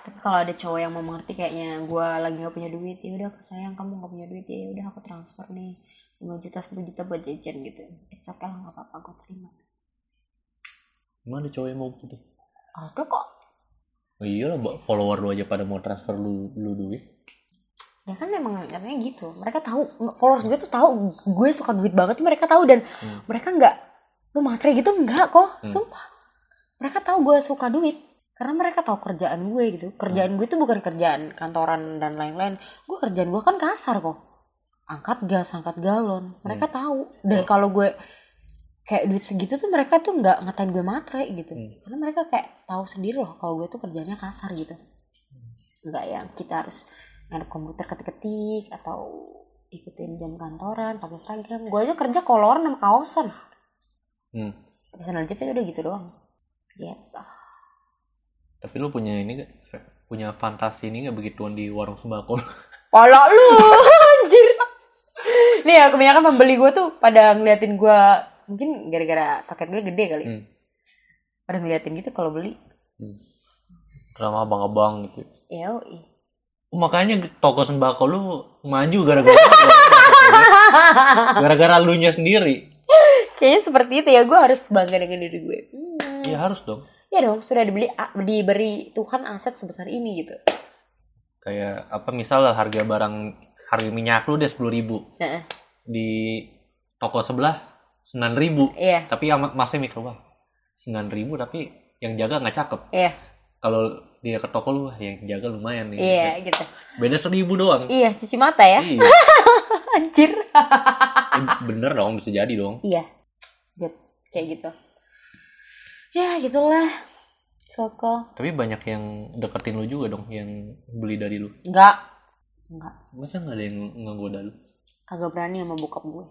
Tapi kalau ada cowok yang mau mengerti kayaknya gue lagi nggak punya duit, ya udah sayang kamu nggak punya duit ya udah aku transfer nih 5 juta 10 juta buat jajan gitu. It's okay lah nggak apa-apa gue terima. Emang ada cowok yang mau gitu? Ada kok. Oh iyalah, Mbak, follower lu aja pada mau transfer lu, lu duit. Ya kan memang katanya gitu. Mereka tahu followers gue tuh tahu gue suka duit banget tuh mereka tahu dan Hmm. mereka nggak lu matre gitu enggak kok, Hmm. sumpah. Mereka tahu gue suka duit karena mereka tahu kerjaan gue gitu. Kerjaan gue tuh bukan kerjaan kantoran dan lain-lain. Gue kerjaan gue kan kasar kok. Angkat gas, angkat galon. Mereka tahu. Dan kalau gue kayak duit segitu tuh mereka tuh nggak ngatain gue matre gitu. Hmm. Karena mereka kayak tahu sendiri loh kalau gue tuh kerjanya kasar gitu. Nggak yang kita harus ngadep komputer ketik-ketik atau ikutin jam kantoran pakai seragam. Gue aja kerja koloran sama kaosan. Hmm. Pakai sandal jepit udah gitu doang. Gitu. Tapi lu punya ini gak? Punya fantasi ini gak begituan di warung sembako? Pala lu anjir. Nih ya kebanyakan pembeli gue tuh pada ngeliatin gue mungkin gara-gara paket gue gede kali. Hmm. Pada ngeliatin gitu kalau beli. Hmm. Sama abang-abang gitu. Ya, makanya toko sembako lu maju gara-gara gara-gara lu nya sendiri. Kayaknya seperti itu ya gue harus bangga dengan diri gue. Hmm. Ya harus dong. Ya dong, sudah dibeli diberi Tuhan aset sebesar ini gitu. Kayak apa misal lah harga barang harga minyak lu udah sepuluh ribu Nah, di toko sebelah sembilan ribu iya, tapi amat masih mikro wah sembilan ribu tapi yang jaga nggak cakep iya, kalau dia ke toko lu yang jaga lumayan nih iya gitu. beda seribu doang Iya, cuci mata ya. iya Anjir. Bener dong bisa jadi dong Iya. Good. Kayak gitu. Ya, gitulah. Koko. tapi banyak yang deketin lu juga dong yang beli dari lu Enggak. Enggak. masa nggak ada yang ngegoda lu Kagak berani sama bokap gue.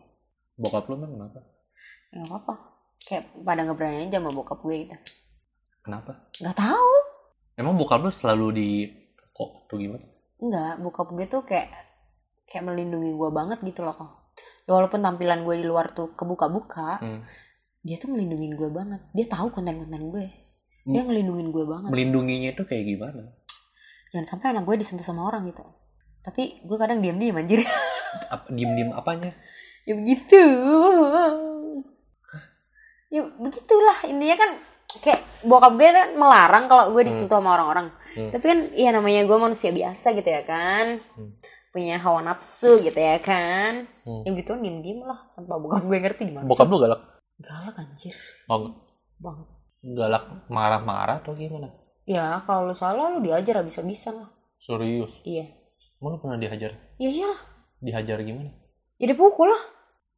bokap lu emang kenapa Ya nggak apa. Kayak pada nggak berani aja sama bokap gue gitu. kenapa Nggak tahu. emang bokap lu selalu di toko atau gimana Enggak, bokap gue tuh kayak kayak melindungi gue banget gitu loh kok. Ya, walaupun tampilan gue di luar tuh kebuka-buka, Hmm. Dia tuh melindungi gue banget. Dia tahu konten-konten gue. Dia ngelindungin gue banget. melindunginya itu kayak gimana Jangan sampai anak gue disentuh sama orang gitu. Tapi gue kadang diam-diam anjir. Ap- diem-diem apanya ya begitu. Ya begitulah intinya kan kayak bokap gue kan melarang kalau gue disentuh sama orang-orang. Hmm. Tapi kan ya namanya gue manusia biasa gitu ya kan. Hmm. Punya hawa nafsu gitu ya kan. Hmm. Ya gitu diem-diem lah tanpa bokap gue ngerti gimana. bokap lu galak. Galak anjir oh, banget. galak marah-marah atau gimana Ya kalau lu salah lu diajar habis-habisan lah. serius Iya. emang lu pernah dihajar Ya iyalah. dihajar gimana Ya dipukul lah.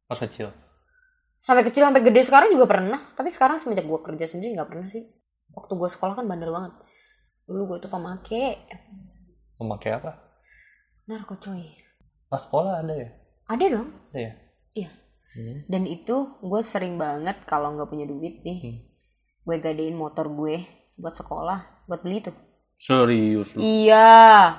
pas kecil Sampai kecil sampai gede sekarang juga pernah. Tapi sekarang semenjak gue kerja sendiri nggak pernah sih. Waktu gue sekolah kan bandel banget. Dulu gue tuh pemake memakai apa narko coy. pas sekolah ada ya Ada dong. ada ya Iya. Hmm. Dan itu gue sering banget kalau nggak punya duit nih, Hmm. gue gadein motor gue buat sekolah, buat beli tuh. serius lu Iya.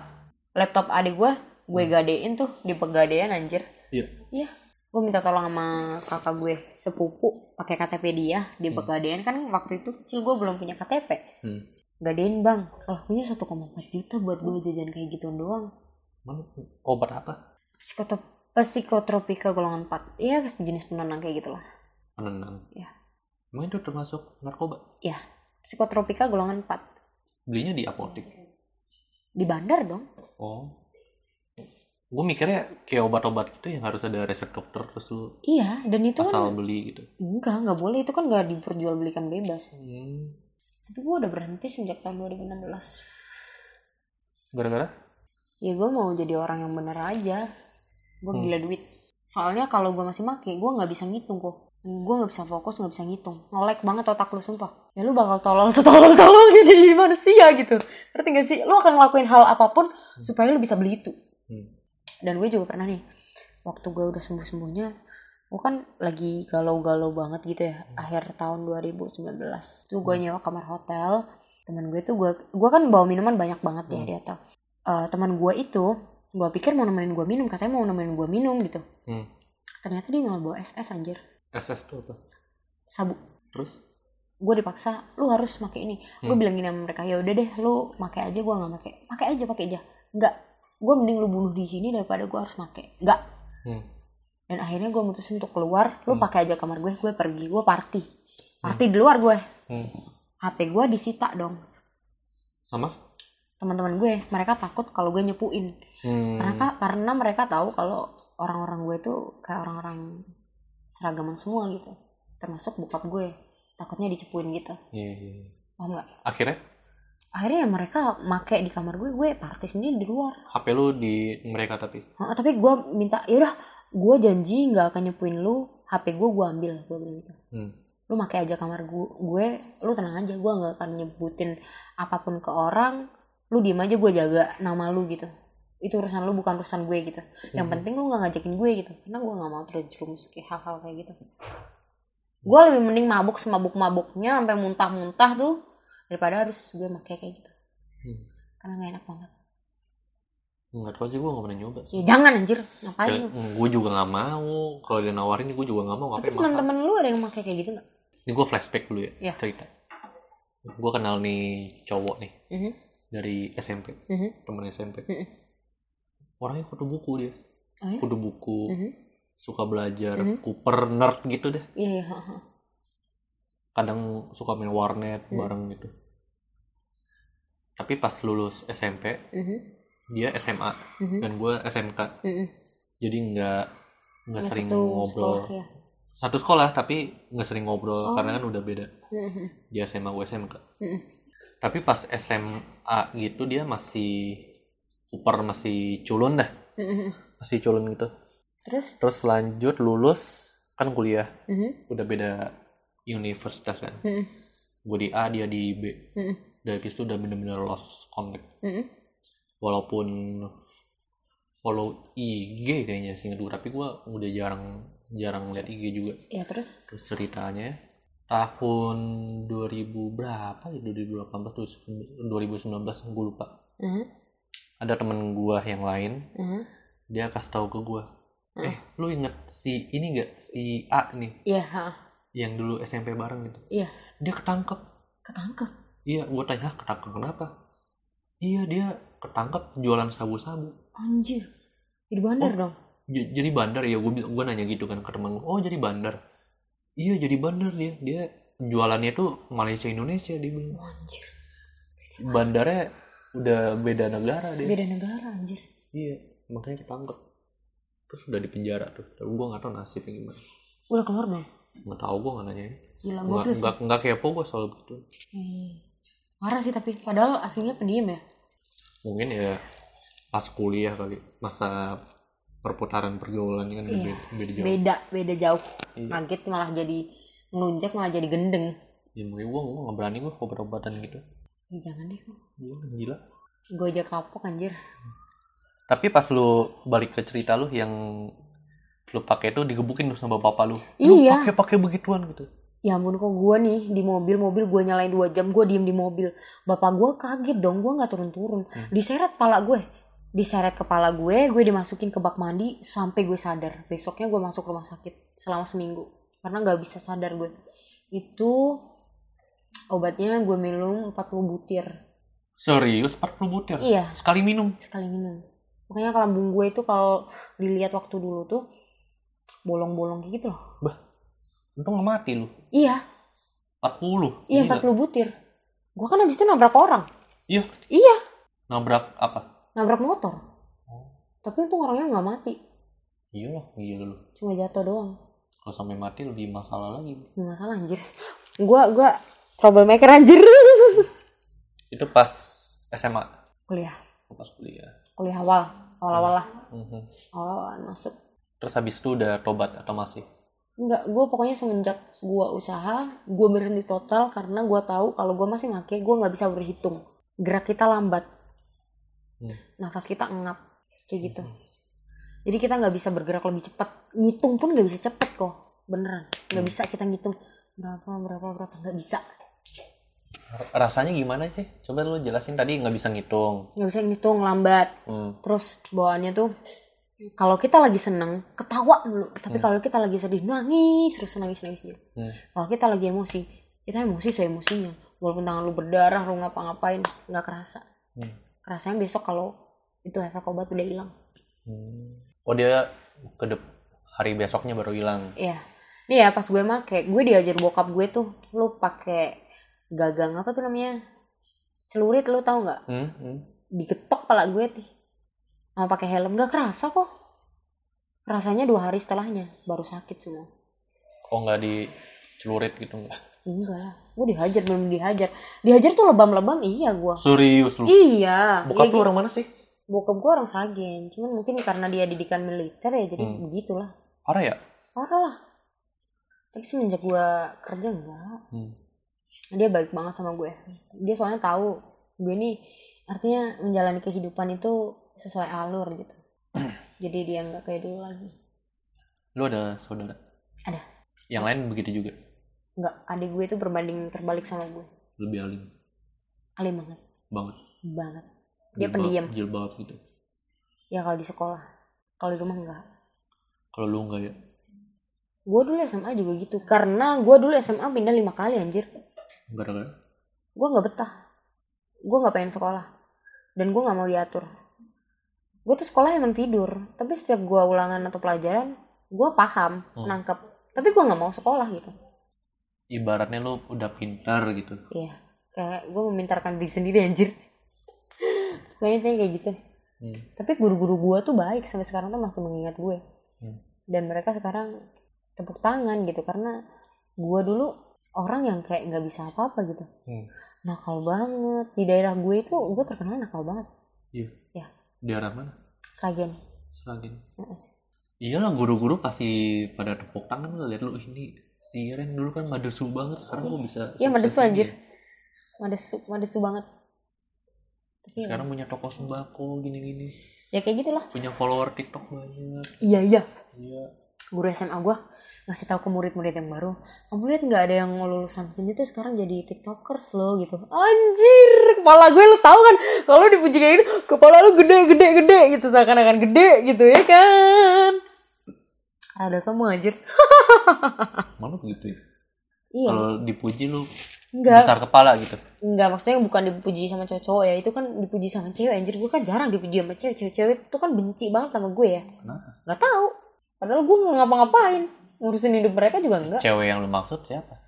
Laptop adik gue, gue gadein tuh di pegadaian anjir. iya Iya. gue minta tolong sama kakak gue sepupu pakai KTP dia di Hmm. Pegadaian kan waktu itu kecil gue belum punya KTP Hmm. gadein bang kalau punya 1,4 juta buat gue jajan kayak gitu doang Mana obat apa? Psikotop psikotropika golongan 4 iya jenis penenang kayak gitulah Penenang. Iya. Emang itu termasuk narkoba? psikotropika golongan 4 Belinya di apotek. di bandar dong Oh. Gue mikirnya kayak obat-obat gitu yang harus ada resep dokter terus lu iya dan itu asal kan beli gitu. enggak nggak boleh itu kan nggak diperjualbelikan bebas Hmm. tapi gue udah berhenti sejak tahun 2016 Gara-gara? ya gue mau jadi orang yang bener aja gue Hmm. gila duit. Soalnya kalau gue masih make gue nggak bisa ngitung kok. Gue nggak bisa fokus nggak bisa ngitung. Ngelek banget otak lu sumpah. Ya lu bakal tolol setolol tololnya jadi manusia gitu. Ngerti gak sih? Lu akan ngelakuin hal apa pun supaya lu bisa beli itu. Hmm. dan gue juga pernah nih waktu gue udah sembuh sembuhnya gue kan lagi galau-galau banget gitu ya akhir tahun 2019 tuh gue nyewa kamar hotel. Teman gue tuh gue gue kan bawa minuman banyak banget ya Hmm. di hotel. Eh, teman gue itu gue pikir mau nemenin gue minum katanya mau nemenin gue minum gitu Hmm. ternyata dia malah bawa SS anjir SS tuh apa? sabuk Terus? gue dipaksa lu harus pakai ini gue Hmm. bilang gini sama mereka ya udah deh lu pakai aja gue nggak pakai pakai aja pakai aja nggak gue mending lu bunuh di sini daripada gue harus pakai nggak Hmm. dan akhirnya gue mutusin untuk keluar lu Hmm. pakai aja kamar gue gue pergi gue party party di luar gue Hmm. HP gue disita dong Sama? Teman-teman gue mereka takut kalau gue nyepuin Hmm. karena ka- karena mereka tahu kalau orang-orang gue tuh kayak orang-orang seragaman semua gitu termasuk bokap gue takutnya dicepuin gitu Iya, iya. iya. paham nggak Akhirnya akhirnya ya mereka make di kamar gue gue party sendiri di luar HP lu di mereka tapi. Hah, tapi gue minta yaudah gue janji nggak akan nyepuin lu HP gue gue ambil gue bilang gitu Hmm. lu pakai aja kamar gue gue lu tenang aja gue nggak akan nyebutin apa pun ke orang lu diem aja gue jaga nama lu gitu itu urusan lu bukan urusan gue gitu yang Hmm. penting lu nggak ngajakin gue gitu karena gue nggak mau terjerumus ke hal-hal kayak gitu gue lebih mending mabuk semabuk mabuknya sampai muntah-muntah tuh daripada harus gue pakai kayak gitu Hmm. karena gak enak banget Nggak tahu sih gue nggak pernah nyoba. ya jangan anjir ngapain lu gue juga nggak mau. Kalau dia nawarin gue juga nggak mau. tapi Ngapain mahal? teman-teman lu ada yang pakai kayak gitu nggak Ini gue flashback dulu ya, Iya. cerita. Gue kenal nih cowok nih Mhm, dari SMP, mhm, temen SMP. Mhm. Orangnya kudu buku dia, oh ya kudu buku, Mhm. suka belajar, Mhm. kuper nerd gitu deh. iya iya ha. Kadang suka main warnet Mhm. bareng gitu. Tapi pas lulus SMP, Mhm, dia SMA mhm, dan gue SMK, mhm. jadi nggak nggak sering ngobrol. sekolah, ya. Satu sekolah tapi nggak sering ngobrol Oh. karena kan udah beda. Mhm, Dia SMA, gue SMK. mhm. Tapi pas SMA gitu dia masih super masih culun dah, Mhm. masih culun gitu. terus Terus lanjut lulus kan kuliah, Mhm, udah beda universitas kan. mhm, Gue di A, dia di B. mhm, Dari situ udah bener-bener lost contact. mhm. Walaupun follow IG kayaknya sih gue, tapi gue udah jarang jarang lihat IG juga. ya terus Terus ceritanya tahun 2000 berapa ya 2018 terus 2019 gue lupa. Mhm, Ada temen gue yang lain mhm. dia kasih tahu ke gue Hmm. eh lu inget si ini gak si A nih iya ha. yang dulu SMP bareng gitu Iya. dia ketangkep ketangkep iya gue tanya "Hah, ketangkep kenapa iya dia ketangkep jualan sabu-sabu anjir jadi bandar Oh. dong jadi bandar ya gue gue nanya gitu kan ke temen gue oh jadi bandar iya jadi bandar dia. Dia jualannya tuh Malaysia Indonesia dia bilang. Anjir. Bandarnya udah beda negara dia. Beda negara anjir. Iya makanya ketangkep. Terus udah di penjara tuh. Tapi gue nggak tahu nasibnya gimana. Udah keluar belum? Nggak tahu gue nggak nanya gila nggak nggak nggak kepo gue soal begitu Hmm. parah sih tapi padahal aslinya pendiam ya? Mungkin ya pas kuliah kali masa perputaran pergaulan kan Iya. beda, beda jauh. Beda beda jauh. Iya. kaget malah jadi ngelunjak malah jadi gendeng. Ya mungkin gue gue nggak berani gue obat-obatan gitu. Ya jangan deh gue gila. Gue aja kapok anjir. Tapi pas lu balik ke cerita lu yang lu pakai itu digebukin tuh sama bapak lu. Iya. lu pakai pakai begituan gitu. Ya ampun kok gue nih di mobil mobil gue nyalain dua jam gue diem di mobil. Bapak gue kaget dong gue nggak turun turun Hmm. diseret pala gue diseret kepala gue gue dimasukin ke bak mandi sampai gue sadar besoknya gue masuk rumah sakit selama seminggu karena nggak bisa sadar gue itu obatnya gue minum 40 butir Serius 40 butir? iya Sekali minum. sekali minum makanya kalau lambung gue itu kalau dilihat waktu dulu tuh bolong-bolong kayak gitu loh Untung gak mati lu. iya 40. iya Gila. 40 butir gue kan habis itu nabrak orang Iya. iya Nabrak apa? Nabrak motor Oh. tapi untung orangnya nggak mati Iya lah, gila lu. cuma jatuh doang Kalau sampai mati lebih masalah lagi. Gak masalah anjir gua gua troublemaker anjir Itu pas SMA. kuliah Oh, Pas kuliah. kuliah awal awal awal lah Mhm. awal awal masuk Terus habis itu udah tobat atau masih? Enggak, gue pokoknya semenjak gue usaha, gue berhenti total karena gue tahu kalau gue masih make, gue nggak bisa berhitung. Gerak kita lambat, Hmm. nafas kita engap, kayak gitu. Jadi kita nggak bisa bergerak lebih cepat. Ngitung pun nggak bisa cepet kok, beneran. Nggak bisa kita ngitung berapa berapa berapa nggak bisa. Rasanya gimana sih? Coba lu jelasin tadi nggak bisa ngitung. Nggak bisa ngitung lambat. Hmm. Terus bawaannya tuh kalau kita lagi seneng ketawa dulu, tapi Hmm. kalau kita lagi sedih nangis terus nangis nangis gitu. Hmm. kalau kita lagi emosi kita emosi saya emosinya walaupun tangan lu berdarah lu ngapa-ngapain nggak kerasa Hmm. Kerasanya besok kalau itu efek obat udah hilang Hmm. Oh dia ke dep- hari besoknya baru hilang. iya nih ya pas gue make gue diajar bokap gue tuh lu pakai gagang apa tuh namanya celurit lu tahu nggak Hmm. Hmm. digetok pala gue nih mau pakai helm nggak kerasa kok rasanya dua hari setelahnya baru sakit semua Kok nggak dicelurit gitu nggak? enggak lah gue dihajar belum dihajar dihajar tuh lebam-lebam iya gue Serius lu? iya Bokap Iya, lu orang mana sih? bokap gue orang Sragen cuman mungkin karena dia didikan militer ya jadi Hmm. begitulah Parah ya? parah lah tapi semenjak gue kerja enggak Hmm. dia baik banget sama gue dia soalnya tahu gue nih artinya menjalani kehidupan itu sesuai alur gitu jadi dia nggak kayak dulu lagi Lu ada saudara? Ada. Yang lain begitu juga. Nggak adik gue itu berbanding terbalik sama gue. Lebih alim. Alim banget. Banget. banget. Dia Jilbab- pendiam. Jilbab gitu. ya kalau di sekolah. Kalau di rumah enggak Kalau lu enggak ya? gue dulu SMA juga gitu. Karena gue dulu SMA pindah lima kali anjir. Gara-gara? Gue nggak betah. Gue nggak pengen sekolah. Dan gue nggak mau diatur. Gue tuh sekolah emang tidur. Tapi setiap gue ulangan atau pelajaran gue paham Hmm. nangkep. Tapi gue nggak mau sekolah gitu ibaratnya lu udah pintar gitu. iya kayak gue memintarkan diri sendiri anjir kayaknya kayak gitu Hmm. tapi guru-guru gue tuh baik sampai sekarang tuh masih mengingat gue Hmm. dan mereka sekarang tepuk tangan gitu karena gue dulu orang yang kayak nggak bisa apa-apa gitu Hmm. nakal banget di daerah gue itu gue terkenal nakal banget Iya. Ya. Di arah mana? Sragen Seragen. Mm-mm. Iyalah guru-guru pasti pada tepuk tangan lihat lu "Ih, ini si Ren. Dulu kan madesu banget sekarang gua bisa Iya, madesu, ini." anjir. madesu madesu banget. Tapi ya- Sekarang punya toko sembako gini-gini, ya kayak gitulah. Punya follower TikTok banyak. iya iya. Iya. guru SMA gue ngasih tahu ke murid-murid yang baru kamu lihat nggak ada yang lulusan sini tuh sekarang jadi tiktokers lo gitu. Anjir kepala gue lu tahu kan kalau dipuji kayak gitu kepala lu gede gede gede gitu. Seakan-akan gede gitu ya kan ada semua anjir. Malu gitu ya. iya. Kalau dipuji lu enggak. besar kepala gitu. enggak maksudnya bukan dipuji sama cowok ya. Itu kan dipuji sama cewek anjir. Gue kan jarang dipuji sama cewek. Cewek-cewek itu kan benci banget sama gue ya. Kenapa? nggak tahu. Padahal gue nggak ngapa-ngapain. Ngurusin hidup mereka juga enggak. Cewek yang lu maksud siapa?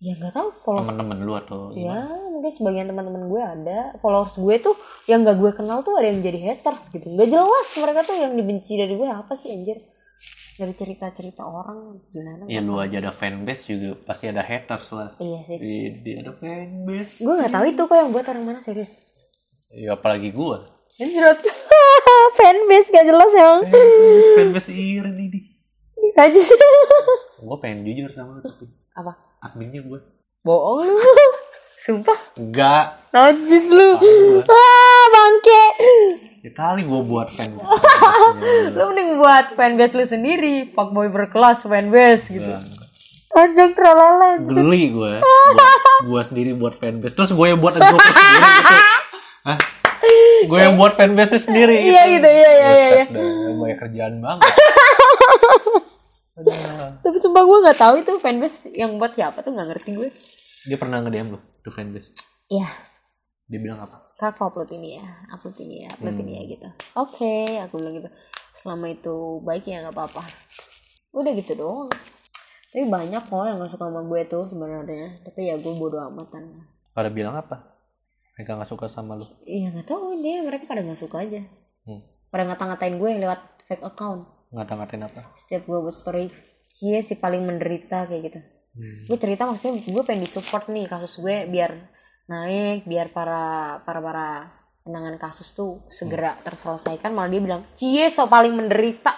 ya nggak tahu. Follow Temen-temen lu atau ya gimana? mungkin sebagian teman-teman gue ada. Followers gue tuh yang gak gue kenal tuh ada yang jadi haters gitu. Nggak jelas mereka tuh yang dibenci dari gue apa sih anjir dari cerita-cerita orang gimana Ya lu aja ada fanbase juga pasti ada haters lah. iya sih Dia ada fanbase. gue nggak tahu itu kok yang buat orang mana serius Ya apalagi gua. Anjrot fanbase gak jelas emang Fanbase, fanbase Iren ini. aja sih Gua pengen jujur sama lu tapi apa adminnya gua. bohong lu sumpah Enggak. najis lu ah bangke Ya kali gua buat fanbase. lu mending buat fanbase lu sendiri fuckboy berkelas fanbase gitu. Anjing tralala Geli gua. Buat, gua sendiri buat fanbase. Terus gue yang buat grup sendiri gitu. Hah? gue yang buat fanbase sendiri Iya gitu, iya iya iya. iya. Dah, banyak kerjaan banget. Tapi sumpah gue nggak tahu itu fanbase yang buat siapa tuh nggak ngerti gue. Dia pernah nge-DM lo tuh fanbase Iya. dia bilang apa Kak upload ini ya, upload ini ya, upload ini ya gitu. Oke, aku bilang gitu. Selama itu baik ya nggak apa-apa. Udah gitu doang. Tapi banyak kok yang gak suka sama gue tuh sebenarnya. Tapi ya gue bodo amatan. pada bilang apa mereka nggak suka sama lo Iya nggak tahu dia mereka pada nggak suka aja. Hmm. Pada ngata-ngatain gue lewat fake account. ngata-ngatain apa Setiap gue buat story, cie si paling menderita kayak gitu. Hmm. Gue cerita maksudnya gue pengen disupport nih kasus gue biar naik, biar para para para penanganan kasus tuh segera terselesaikan. Malah dia bilang, cie so paling menderita,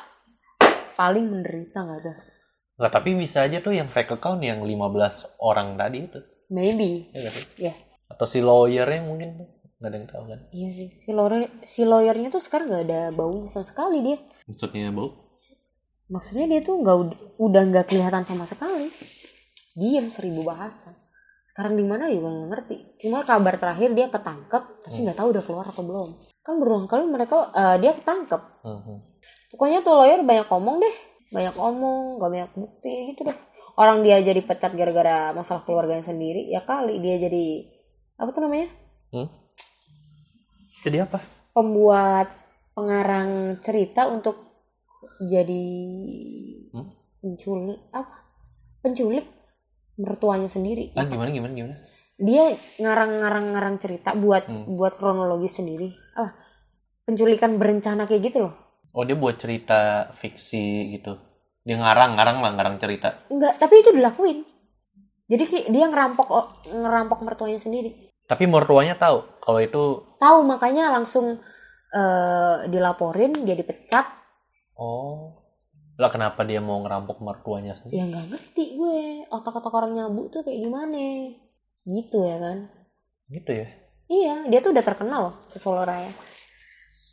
paling menderita nggak tuh? Nggak, tapi bisa aja tuh yang fake account yang 15 orang tadi itu Maybe, ya nggak sih ya. atau si lawyernya mungkin tuh nggak ada yang tahu kan Iya sih, si lawyer, si lawyernya tuh sekarang nggak ada baunya sama sekali dia. maksudnya bau Maksudnya dia tuh nggak ud- udah nggak kelihatan sama sekali. Diam seribu bahasa. Sekarang di mana juga nggak ngerti. Cuma kabar terakhir dia ketangkep, tapi nggak tahu udah keluar atau belum. Kan berulang kali mereka eh, dia ketangkep. Mhm. Pokoknya tuh lawyer banyak ngomong deh, banyak ngomong, gak banyak bukti gitu deh. Orang dia jadi pecat gara-gara masalah keluarganya sendiri, ya kali dia jadi apa tuh namanya? Hmm? jadi apa Pembuat pengarang cerita untuk jadi Hmm? penculik apa? Penculik mertuanya sendiri. ah gimana gimana gimana Dia ngarang-ngarang-ngarang cerita buat Hmm. buat kronologi sendiri. Ah, penculikan berencana kayak gitu loh. oh dia buat cerita fiksi gitu dia ngarang ngarang lah ngarang cerita Enggak, tapi itu dilakuin. Jadi dia ngerampok oh, ngerampok mertuanya sendiri. tapi mertuanya tahu kalau itu Tahu makanya langsung eh, dilaporin, dia dipecat. oh lah kenapa dia mau ngerampok mertuanya sendiri Ya nggak ngerti gue otak-otak orang nyabu tuh kayak gimana. Gitu ya kan. gitu ya Iya, dia tuh udah terkenal loh se Solo Raya.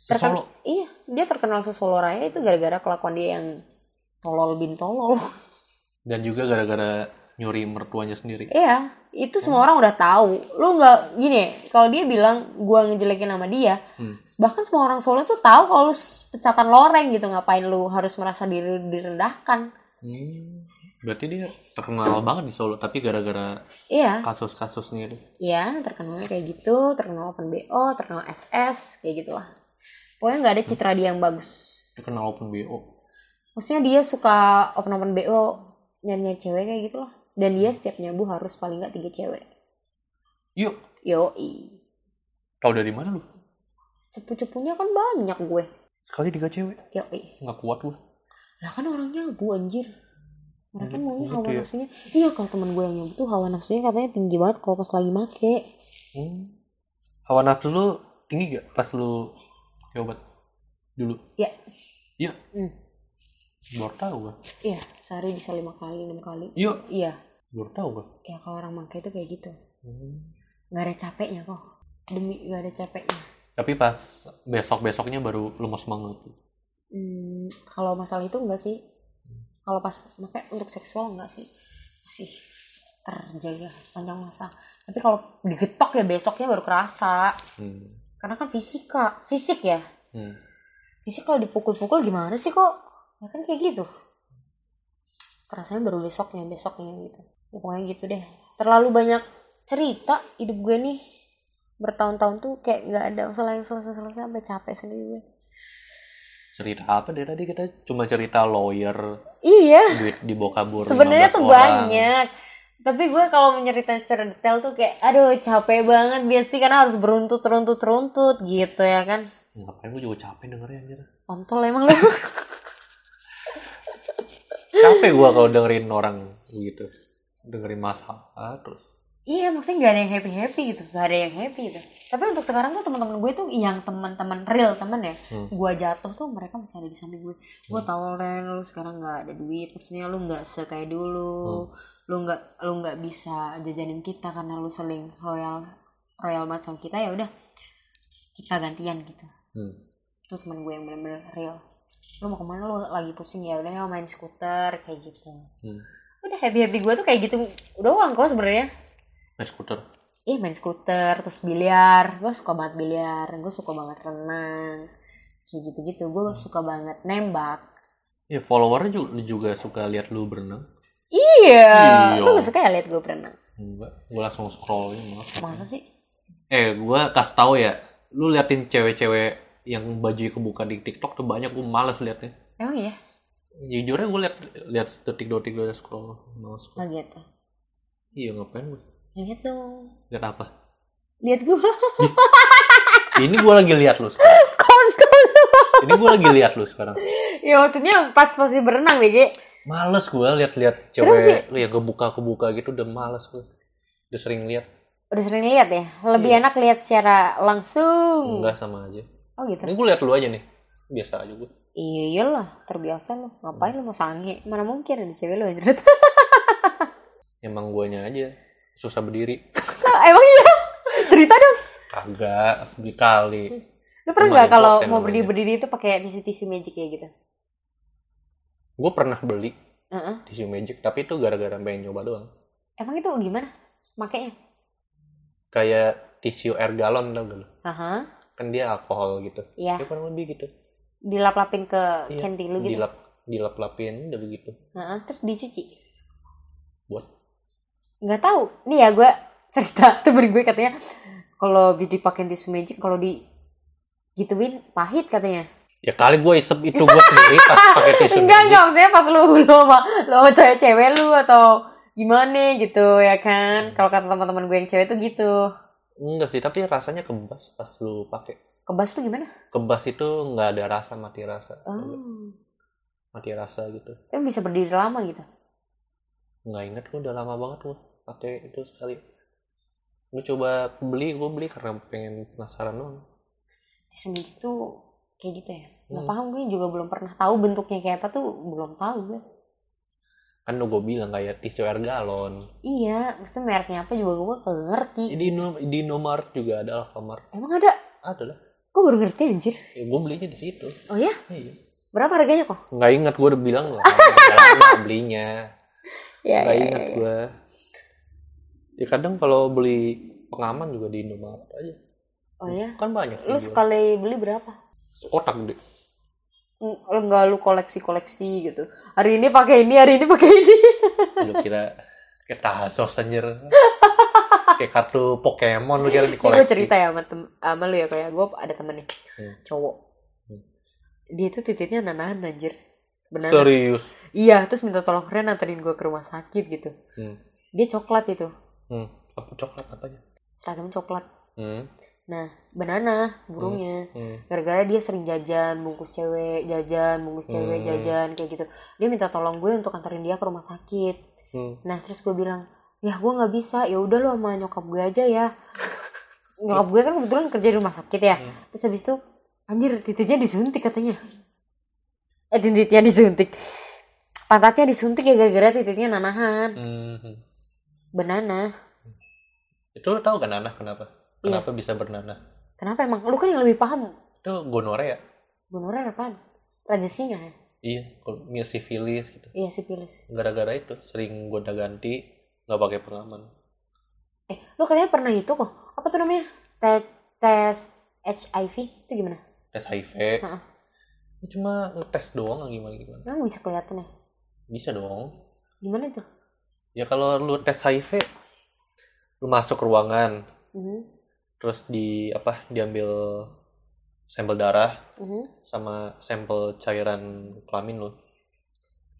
Terken- Solo Iya, dia terkenal se Solo Raya itu gara-gara kelakuan dia yang tolol bin tolol. dan juga gara-gara nyuri mertuanya sendiri Iya, itu semua orang udah tahu. Lu nggak gini, kalau dia bilang gua ngejelekin nama dia, Hmm. bahkan semua orang Solo tuh tahu kalau lu pecatan loreng gitu, ngapain lu harus merasa diri direndahkan? Hmm, berarti dia terkenal banget di Solo tapi gara-gara Iya, kasus-kasusnya itu iya terkenalnya kayak gitu, terkenal open BO, terkenal SS, kayak gitulah. Pokoknya nggak ada citra dia yang bagus. terkenal open BO Maksudnya dia suka open open BO nyari-nyari cewek kayak gitu lah. Dan dia setiap nyabu harus paling nggak tiga cewek. yuk Yoi. tahu dari mana lu Cepu-cepunya kan banyak gue. sekali tiga cewek Yoi. nggak kuat gue Lah kan orangnya nyabu anjir. Mereka Hmm, maunya gitu hawa ya. nafsunya. Iya kalau teman gue yang nyabu tuh hawa nafsunya katanya tinggi banget kalau pas lagi make. hmm. hawa nafsu lu tinggi gak pas lu ya obat dulu Iya. iya Hmm. Baru tahu gue Iya, sehari bisa lima kali, enam kali. yuk Iya. baru tahu gue Ya kalau orang make itu kayak gitu. Hmm. Nggak ada capeknya kok. Demi nggak ada capeknya. tapi pas besok besoknya baru lemas banget Hmm, kalau masalah itu enggak sih. Kalau pas make untuk seksual enggak sih. Masih terjaga sepanjang masa. Tapi kalau digetok ya besoknya baru kerasa. hmm. Karena kan fisika, fisik ya. Hmm. Fisik kalau dipukul-pukul gimana sih kok? Ya kan kayak gitu. Kerasanya baru besoknya, besoknya gitu. Ya, pokoknya gitu deh. Terlalu banyak cerita hidup gue nih. Bertahun-tahun tuh kayak nggak ada yang selesai-selesai sampai capek sendiri gue. cerita apa deh tadi kita cuma cerita lawyer Iya. duit dibawa kabur Sebenarnya 15 tuh orang. banyak. Tapi gue kalau menyeritakan secara detail tuh kayak aduh capek banget biasanya karena harus beruntut runtut runtut gitu ya kan. ngapain gue juga capek dengernya anjir Kontol emang lu. capek gue kalau dengerin orang gitu dengerin masalah terus iya maksudnya nggak ada yang happy happy gitu, nggak ada yang happy gitu. Tapi untuk sekarang tuh teman-teman gue tuh yang teman-teman real temen ya, Hmm. gue jatuh tuh mereka masih ada di samping gue. Gue tahu Ren lu sekarang nggak ada duit, maksudnya lu nggak sekaya dulu, lu nggak lu nggak bisa jajanin kita karena lu seling royal royal banget sama kita ya udah kita gantian gitu. hmm. itu teman gue yang bener-bener real lu mau ke mana lu lagi pusing ya udah main skuter kayak gitu Hmm. udah happy happy gue tuh kayak gitu doang kok sebenarnya naik skuter Iya main skuter, terus biliar. Gue suka banget biliar. Gue suka banget renang. Kayak gitu-gitu. Gue suka banget nembak. Ya followernya juga, juga suka lihat lu berenang. Iya. Iya. Lu gak suka ya liat gue berenang? Enggak, gue langsung scroll ini. Masa sih? Eh, gue kasih tahu ya, lu liatin cewek-cewek yang baju kebuka di TikTok tuh banyak gue males liatnya. Emang iya? Jujur aja gue liat liat detik-detik udah scroll, males. Oh gitu. Iya ngapain gue? Lihat dong. Liat apa? Lihat gue. Ini gue lagi liat lu sekarang. Kontol. Ini gue lagi liat lu sekarang. ya maksudnya pas posisi berenang BG. Males gue liat-liat cewek, ya kebuka-kebuka gitu udah males gue. Udah sering liat, Udah sering lihat ya? Lebih enak lihat secara langsung. enggak sama aja. Oh gitu. Ini gue liat lu aja nih, biasa aja gue. Iya iyalah, terbiasa lo. Ngapain lo mau sange? Mana mungkin ada cewek lo yang. Emang guanya aja susah berdiri. Emang iya? Cerita dong. Kagak, berkali. Lu pernah nggak kalau mau namanya. berdiri-berdiri itu pakai tisu-tisu magic kayak gitu? Gue pernah beli Heeh. tisu magic, tapi itu gara-gara pengen nyoba doang. Emang itu gimana? Makanya? Kayak tisu air galon tau gak lu? Aha. Kan dia alkohol gitu. Iya. Ya kurang lebih gitu. Dilap-lapin ke Iya, candy lu gitu. Dilap, dilap-lapin udah begitu. Heeh, Terus dicuci. Buat Nggak tahu. Nih ya gue cerita temen gue katanya kalau dipakein tisu magic kalau di gituin pahit katanya. ya kali gue isep itu gue sendiri pas pakai tisu enggak enggak maksudnya pas lu lu sama lu sama cewek-cewek lu atau gimana gitu ya kan kalau kata teman-teman gue yang cewek tuh gitu Enggak sih, tapi rasanya kebas pas lu pakai. kebas tuh gimana Kebas itu nggak ada rasa mati rasa. oh Mati rasa gitu. kan bisa berdiri lama gitu Nggak inget gue udah lama banget gue pakai itu sekali. Gue coba beli, gue beli karena pengen penasaran doang. magic tuh kayak gitu ya nggak Hmm. paham gue juga belum pernah tahu bentuknya kayak apa tuh belum tahu gue Kan udah gue bilang kayak tisu air galon. iya maksudnya mereknya apa juga gue kagak ngerti Di, Indo- di Indomaret juga ada Alfamart. emang ada Ada lah. gue baru ngerti anjir Ya, gue belinya di situ. oh ya Iya. berapa harganya kok Nggak inget gue udah bilang lah. Belinya. ya, Nggak ya, inget ya. gue. Ya kadang kalau beli pengaman juga di Indomaret aja. oh ya Kan banyak. lu sekali beli berapa Kotak gede. Eng- enggak lu koleksi koleksi gitu hari ini pakai ini hari ini pakai ini Lu kira kayak Tazos anjir. kayak kartu Pokemon lu kira di ini gue koleksi. cerita ya sama, tem- sama lu ya kayak gue ada temen nih Hmm. cowok Hmm. dia tuh titiknya nanahan anjir benar Serius. iya terus minta tolong Ren anterin gue ke rumah sakit gitu Hmm. dia coklat itu Hmm. Apa coklat apanya? seragam coklat Hmm. Nah banana burungnya Hmm. gara-gara dia sering jajan bungkus cewek jajan bungkus cewek Hmm. jajan kayak gitu dia minta tolong gue untuk anterin dia ke rumah sakit Hmm. Nah terus gue bilang, ya gue nggak bisa, ya udah lo sama nyokap gue aja ya. nyokap gue kan kebetulan kerja di rumah sakit ya. Hmm. Terus habis itu, anjir titiknya disuntik katanya. Eh titiknya disuntik. Pantatnya disuntik ya gara-gara titiknya nanahan. Hmm. Banana. Itu lu tahu kan nanah kenapa? Iya. Kenapa bisa bernanah? Kenapa emang? Lu kan yang lebih paham. Itu gonorea. Gonorrhea apaan? Raja singa ya? Iya, kalau sifilis gitu. Iya sipilis. Gara-gara itu sering gonta ganti nggak pakai pengaman. Eh, lu katanya pernah itu kok. Apa tuh namanya? Tes, tes HIV itu gimana? Tes HIV. Heeh. Ya Cuma ngetes doang gimana gimana. Emang bisa kelihatan ya? Bisa dong. Gimana tuh? Ya kalau lu tes HIV, lu masuk ruangan, Mhm, terus di apa? Diambil sampel darah mhm. sama sampel cairan kelamin lu.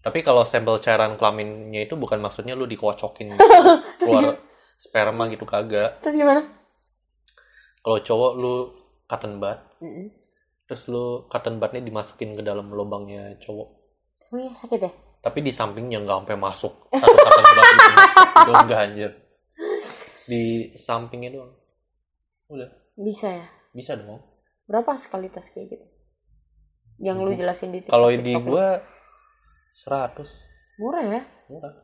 Tapi kalau sampel cairan kelaminnya itu bukan maksudnya lu dikocokin gitu, keluar sperma gitu kagak. Terus gimana? Kalau cowok lu cotton bud, Mhm. terus lu cotton budnya dimasukin ke dalam lubangnya cowok. Oh iya sakit ya? Tapi di sampingnya nggak sampai masuk satu cotton bud itu masuk enggak anjir. Di sampingnya doang. Udah, Bisa ya? bisa dong. Berapa sekali tes kayak gitu? Yang lu jelasin di TikTok, Kalau di gua 100 Murah ya? murah.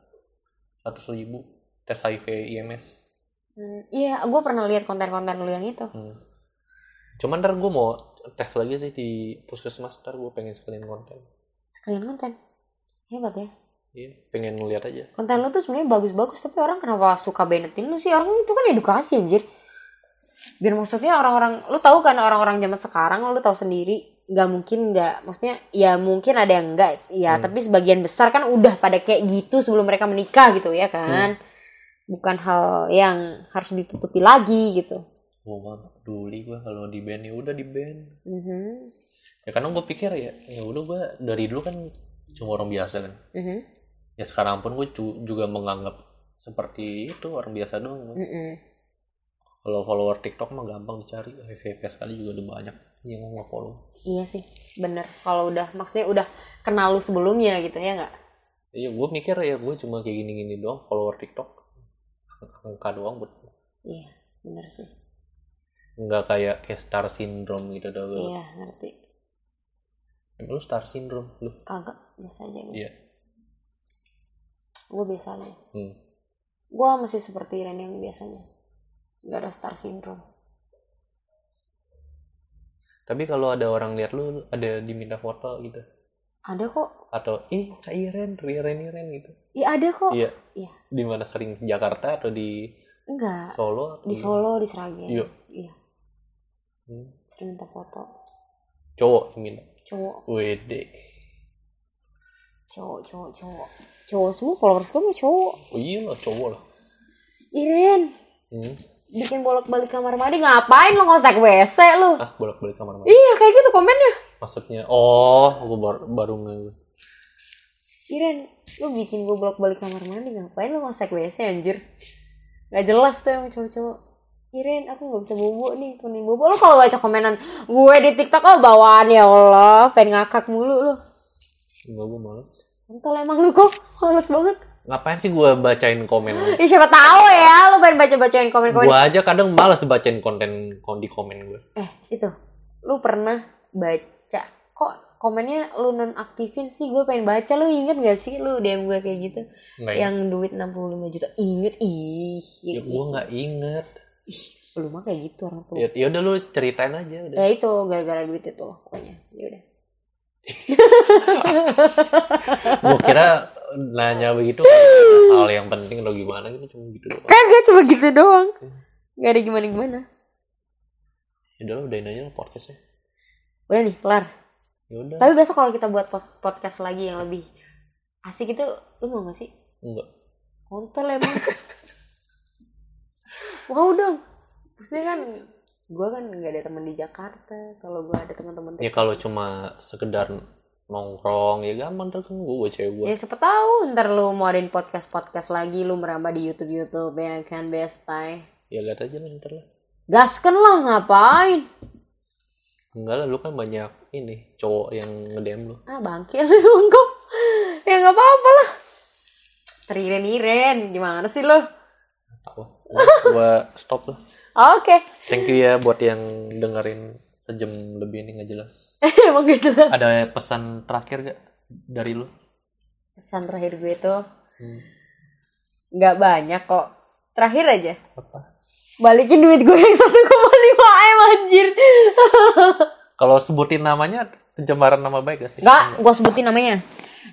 100 ribu tes HIV IMS. Hmm, iya, gue pernah lihat konten-konten lu yang itu. Hmm. Cuman ntar gue mau tes lagi sih di puskesmas ntar gue pengen sekalian konten. Sekalian konten. Hebat ya? Iya, pengen ngeliat aja. konten lu tuh sebenarnya bagus-bagus tapi orang kenapa suka banetin lu sih orang itu kan edukasi anjir biar maksudnya orang-orang lu tahu kan orang-orang zaman sekarang lu tahu sendiri nggak mungkin nggak maksudnya ya mungkin ada yang enggak ya Hmm. tapi sebagian besar kan udah pada kayak gitu sebelum mereka menikah gitu ya kan bukan hal yang harus ditutupi lagi gitu Gue nggak peduli gue kalau di band ya udah di band. Mhm, Ya karena gue pikir ya, ya udah gue dari dulu kan cuma orang biasa kan. mhm, Ya sekarang pun gue juga menganggap seperti itu orang biasa doang. mhm. Kalau follower TikTok mah gampang dicari. FVP sekali juga udah banyak yang nge-follow. iya sih bener kalau udah maksudnya udah kenal lu sebelumnya gitu ya nggak Iya, gue mikir ya gue cuma kayak gini-gini doang follower TikTok. Angka doang buat iya bener sih nggak kayak kayak star syndrome gitu dah. iya ngerti Emang lu star syndrome lu? kagak biasa aja gue Iya. gue biasa aja Hmm. gue masih seperti Ren yang biasanya nggak ada star syndrome Tapi kalau ada orang lihat lu ada diminta foto gitu ada kok atau ih Kak Iren, Iren Iren gitu. iya ada kok Iya. Iya. Di mana sering Jakarta atau di enggak Solo? atau di Solo di Sragen Iya. iya Hmm. sering minta foto Cowok minta. cowok Wede. cowok cowok cowok cowok semua followers gue mah cowok Oh iya lah cowok lah. Iren Hmm. Bikin bolak balik kamar mandi ngapain lo ngosek WC lu? Ah bolak balik kamar mandi. iya kayak gitu komennya. Maksudnya oh gue baru, baru nge Iren lu bikin gue bolak balik kamar mandi ngapain lu ngosek WC anjir? Gak jelas tuh emang cowok-cowok. Iren aku gak bisa bobo nih temenin bobo. Lu kalau baca komenan gue di tiktok oh bawaan ya Allah Pengen ngakak mulu lu. Enggak gue males. Entah emang lu kok. Males banget Ngapain sih gue bacain komen? Ih siapa tahu ya lu pengen baca-bacain komen-komen gue aja kadang males bacain konten kon di komen gue. Eh itu Lu pernah baca Kok komennya lu nonaktifin sih Gue pengen baca lu inget gak sih Lu DM gue kayak gitu ya? Yang duit 65 juta Inget ih Ya, gue nggak inget. Ih, lu mah kayak gitu orang tua. Ya, ya udah lu ceritain aja udah. Ya itu gara-gara duit itu loh pokoknya. Ya udah. gue kira nanya begitu kan hal yang penting atau gimana gitu cuma gitu doang. Kagak cuma gitu doang. Gak ada gimana-gimana. Ya udah udahin aja podcastnya. Udah nih, kelar. Ya udah. Tapi besok kalau kita buat pod- podcast lagi yang lebih asik itu, lu mau gak sih? Enggak. Kontol emang. mau dong. Maksudnya kan, gue kan gak ada teman di Jakarta. Kalau gue ada teman-teman Ya kalau cuma sekedar nongkrong ya gampang ntar kan gue cewek Ya siapa tahu ntar lu mau adain podcast-podcast lagi, lu merambah di YouTube-YouTube ya kan bestai. ya lihat aja lah ntar lah Gasken lah ngapain? enggak lah lu kan banyak ini cowok yang ngedem lu Ah bangke lu emang kok. Ya nggak apa-apa lah. Teriren-iren, gimana sih lo? tahu gua stop lah Oke, thank you ya buat yang dengerin sejam lebih ini nggak jelas emang gak jelas. ada pesan terakhir gak dari lu Pesan terakhir gue tuh Hmm, nggak banyak kok. Terakhir aja, apa balikin duit gue yang 1,5 m anjir. kalau sebutin namanya pencemaran nama baik gak sih Nggak, gue sebutin namanya.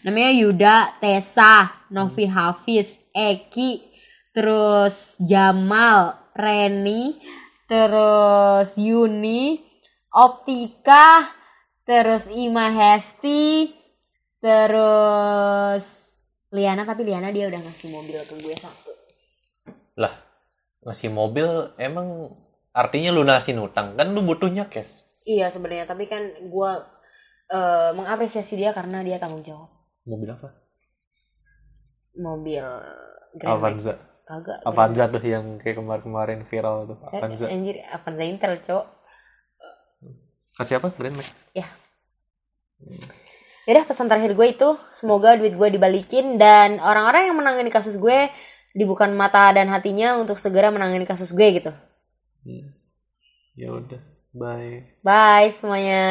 Namanya Yuda, Tessa, Novi Hafiz, Eki, terus Jamal, Reni, terus Yuni, Optika, terus Ima Hesti, terus Liana tapi Liana dia udah ngasih mobil ke gue satu. lah ngasih mobil emang artinya lunasin utang kan lu butuhnya cash Iya sebenarnya tapi kan gue eh, mengapresiasi dia karena dia tanggung jawab. mobil apa Mobil Grand. Avanza Kagak. Avanza tuh yang kayak kemarin-kemarin viral tuh Eh, Avanza Anjir, Avanza Intel, cowok. Kasih apa Grand Max Yaudah pesan terakhir gue itu semoga duit gue dibalikin dan orang-orang yang menangani kasus gue dibukan mata dan hatinya untuk segera menangani kasus gue gitu. Hmm. ya udah bye Bye semuanya.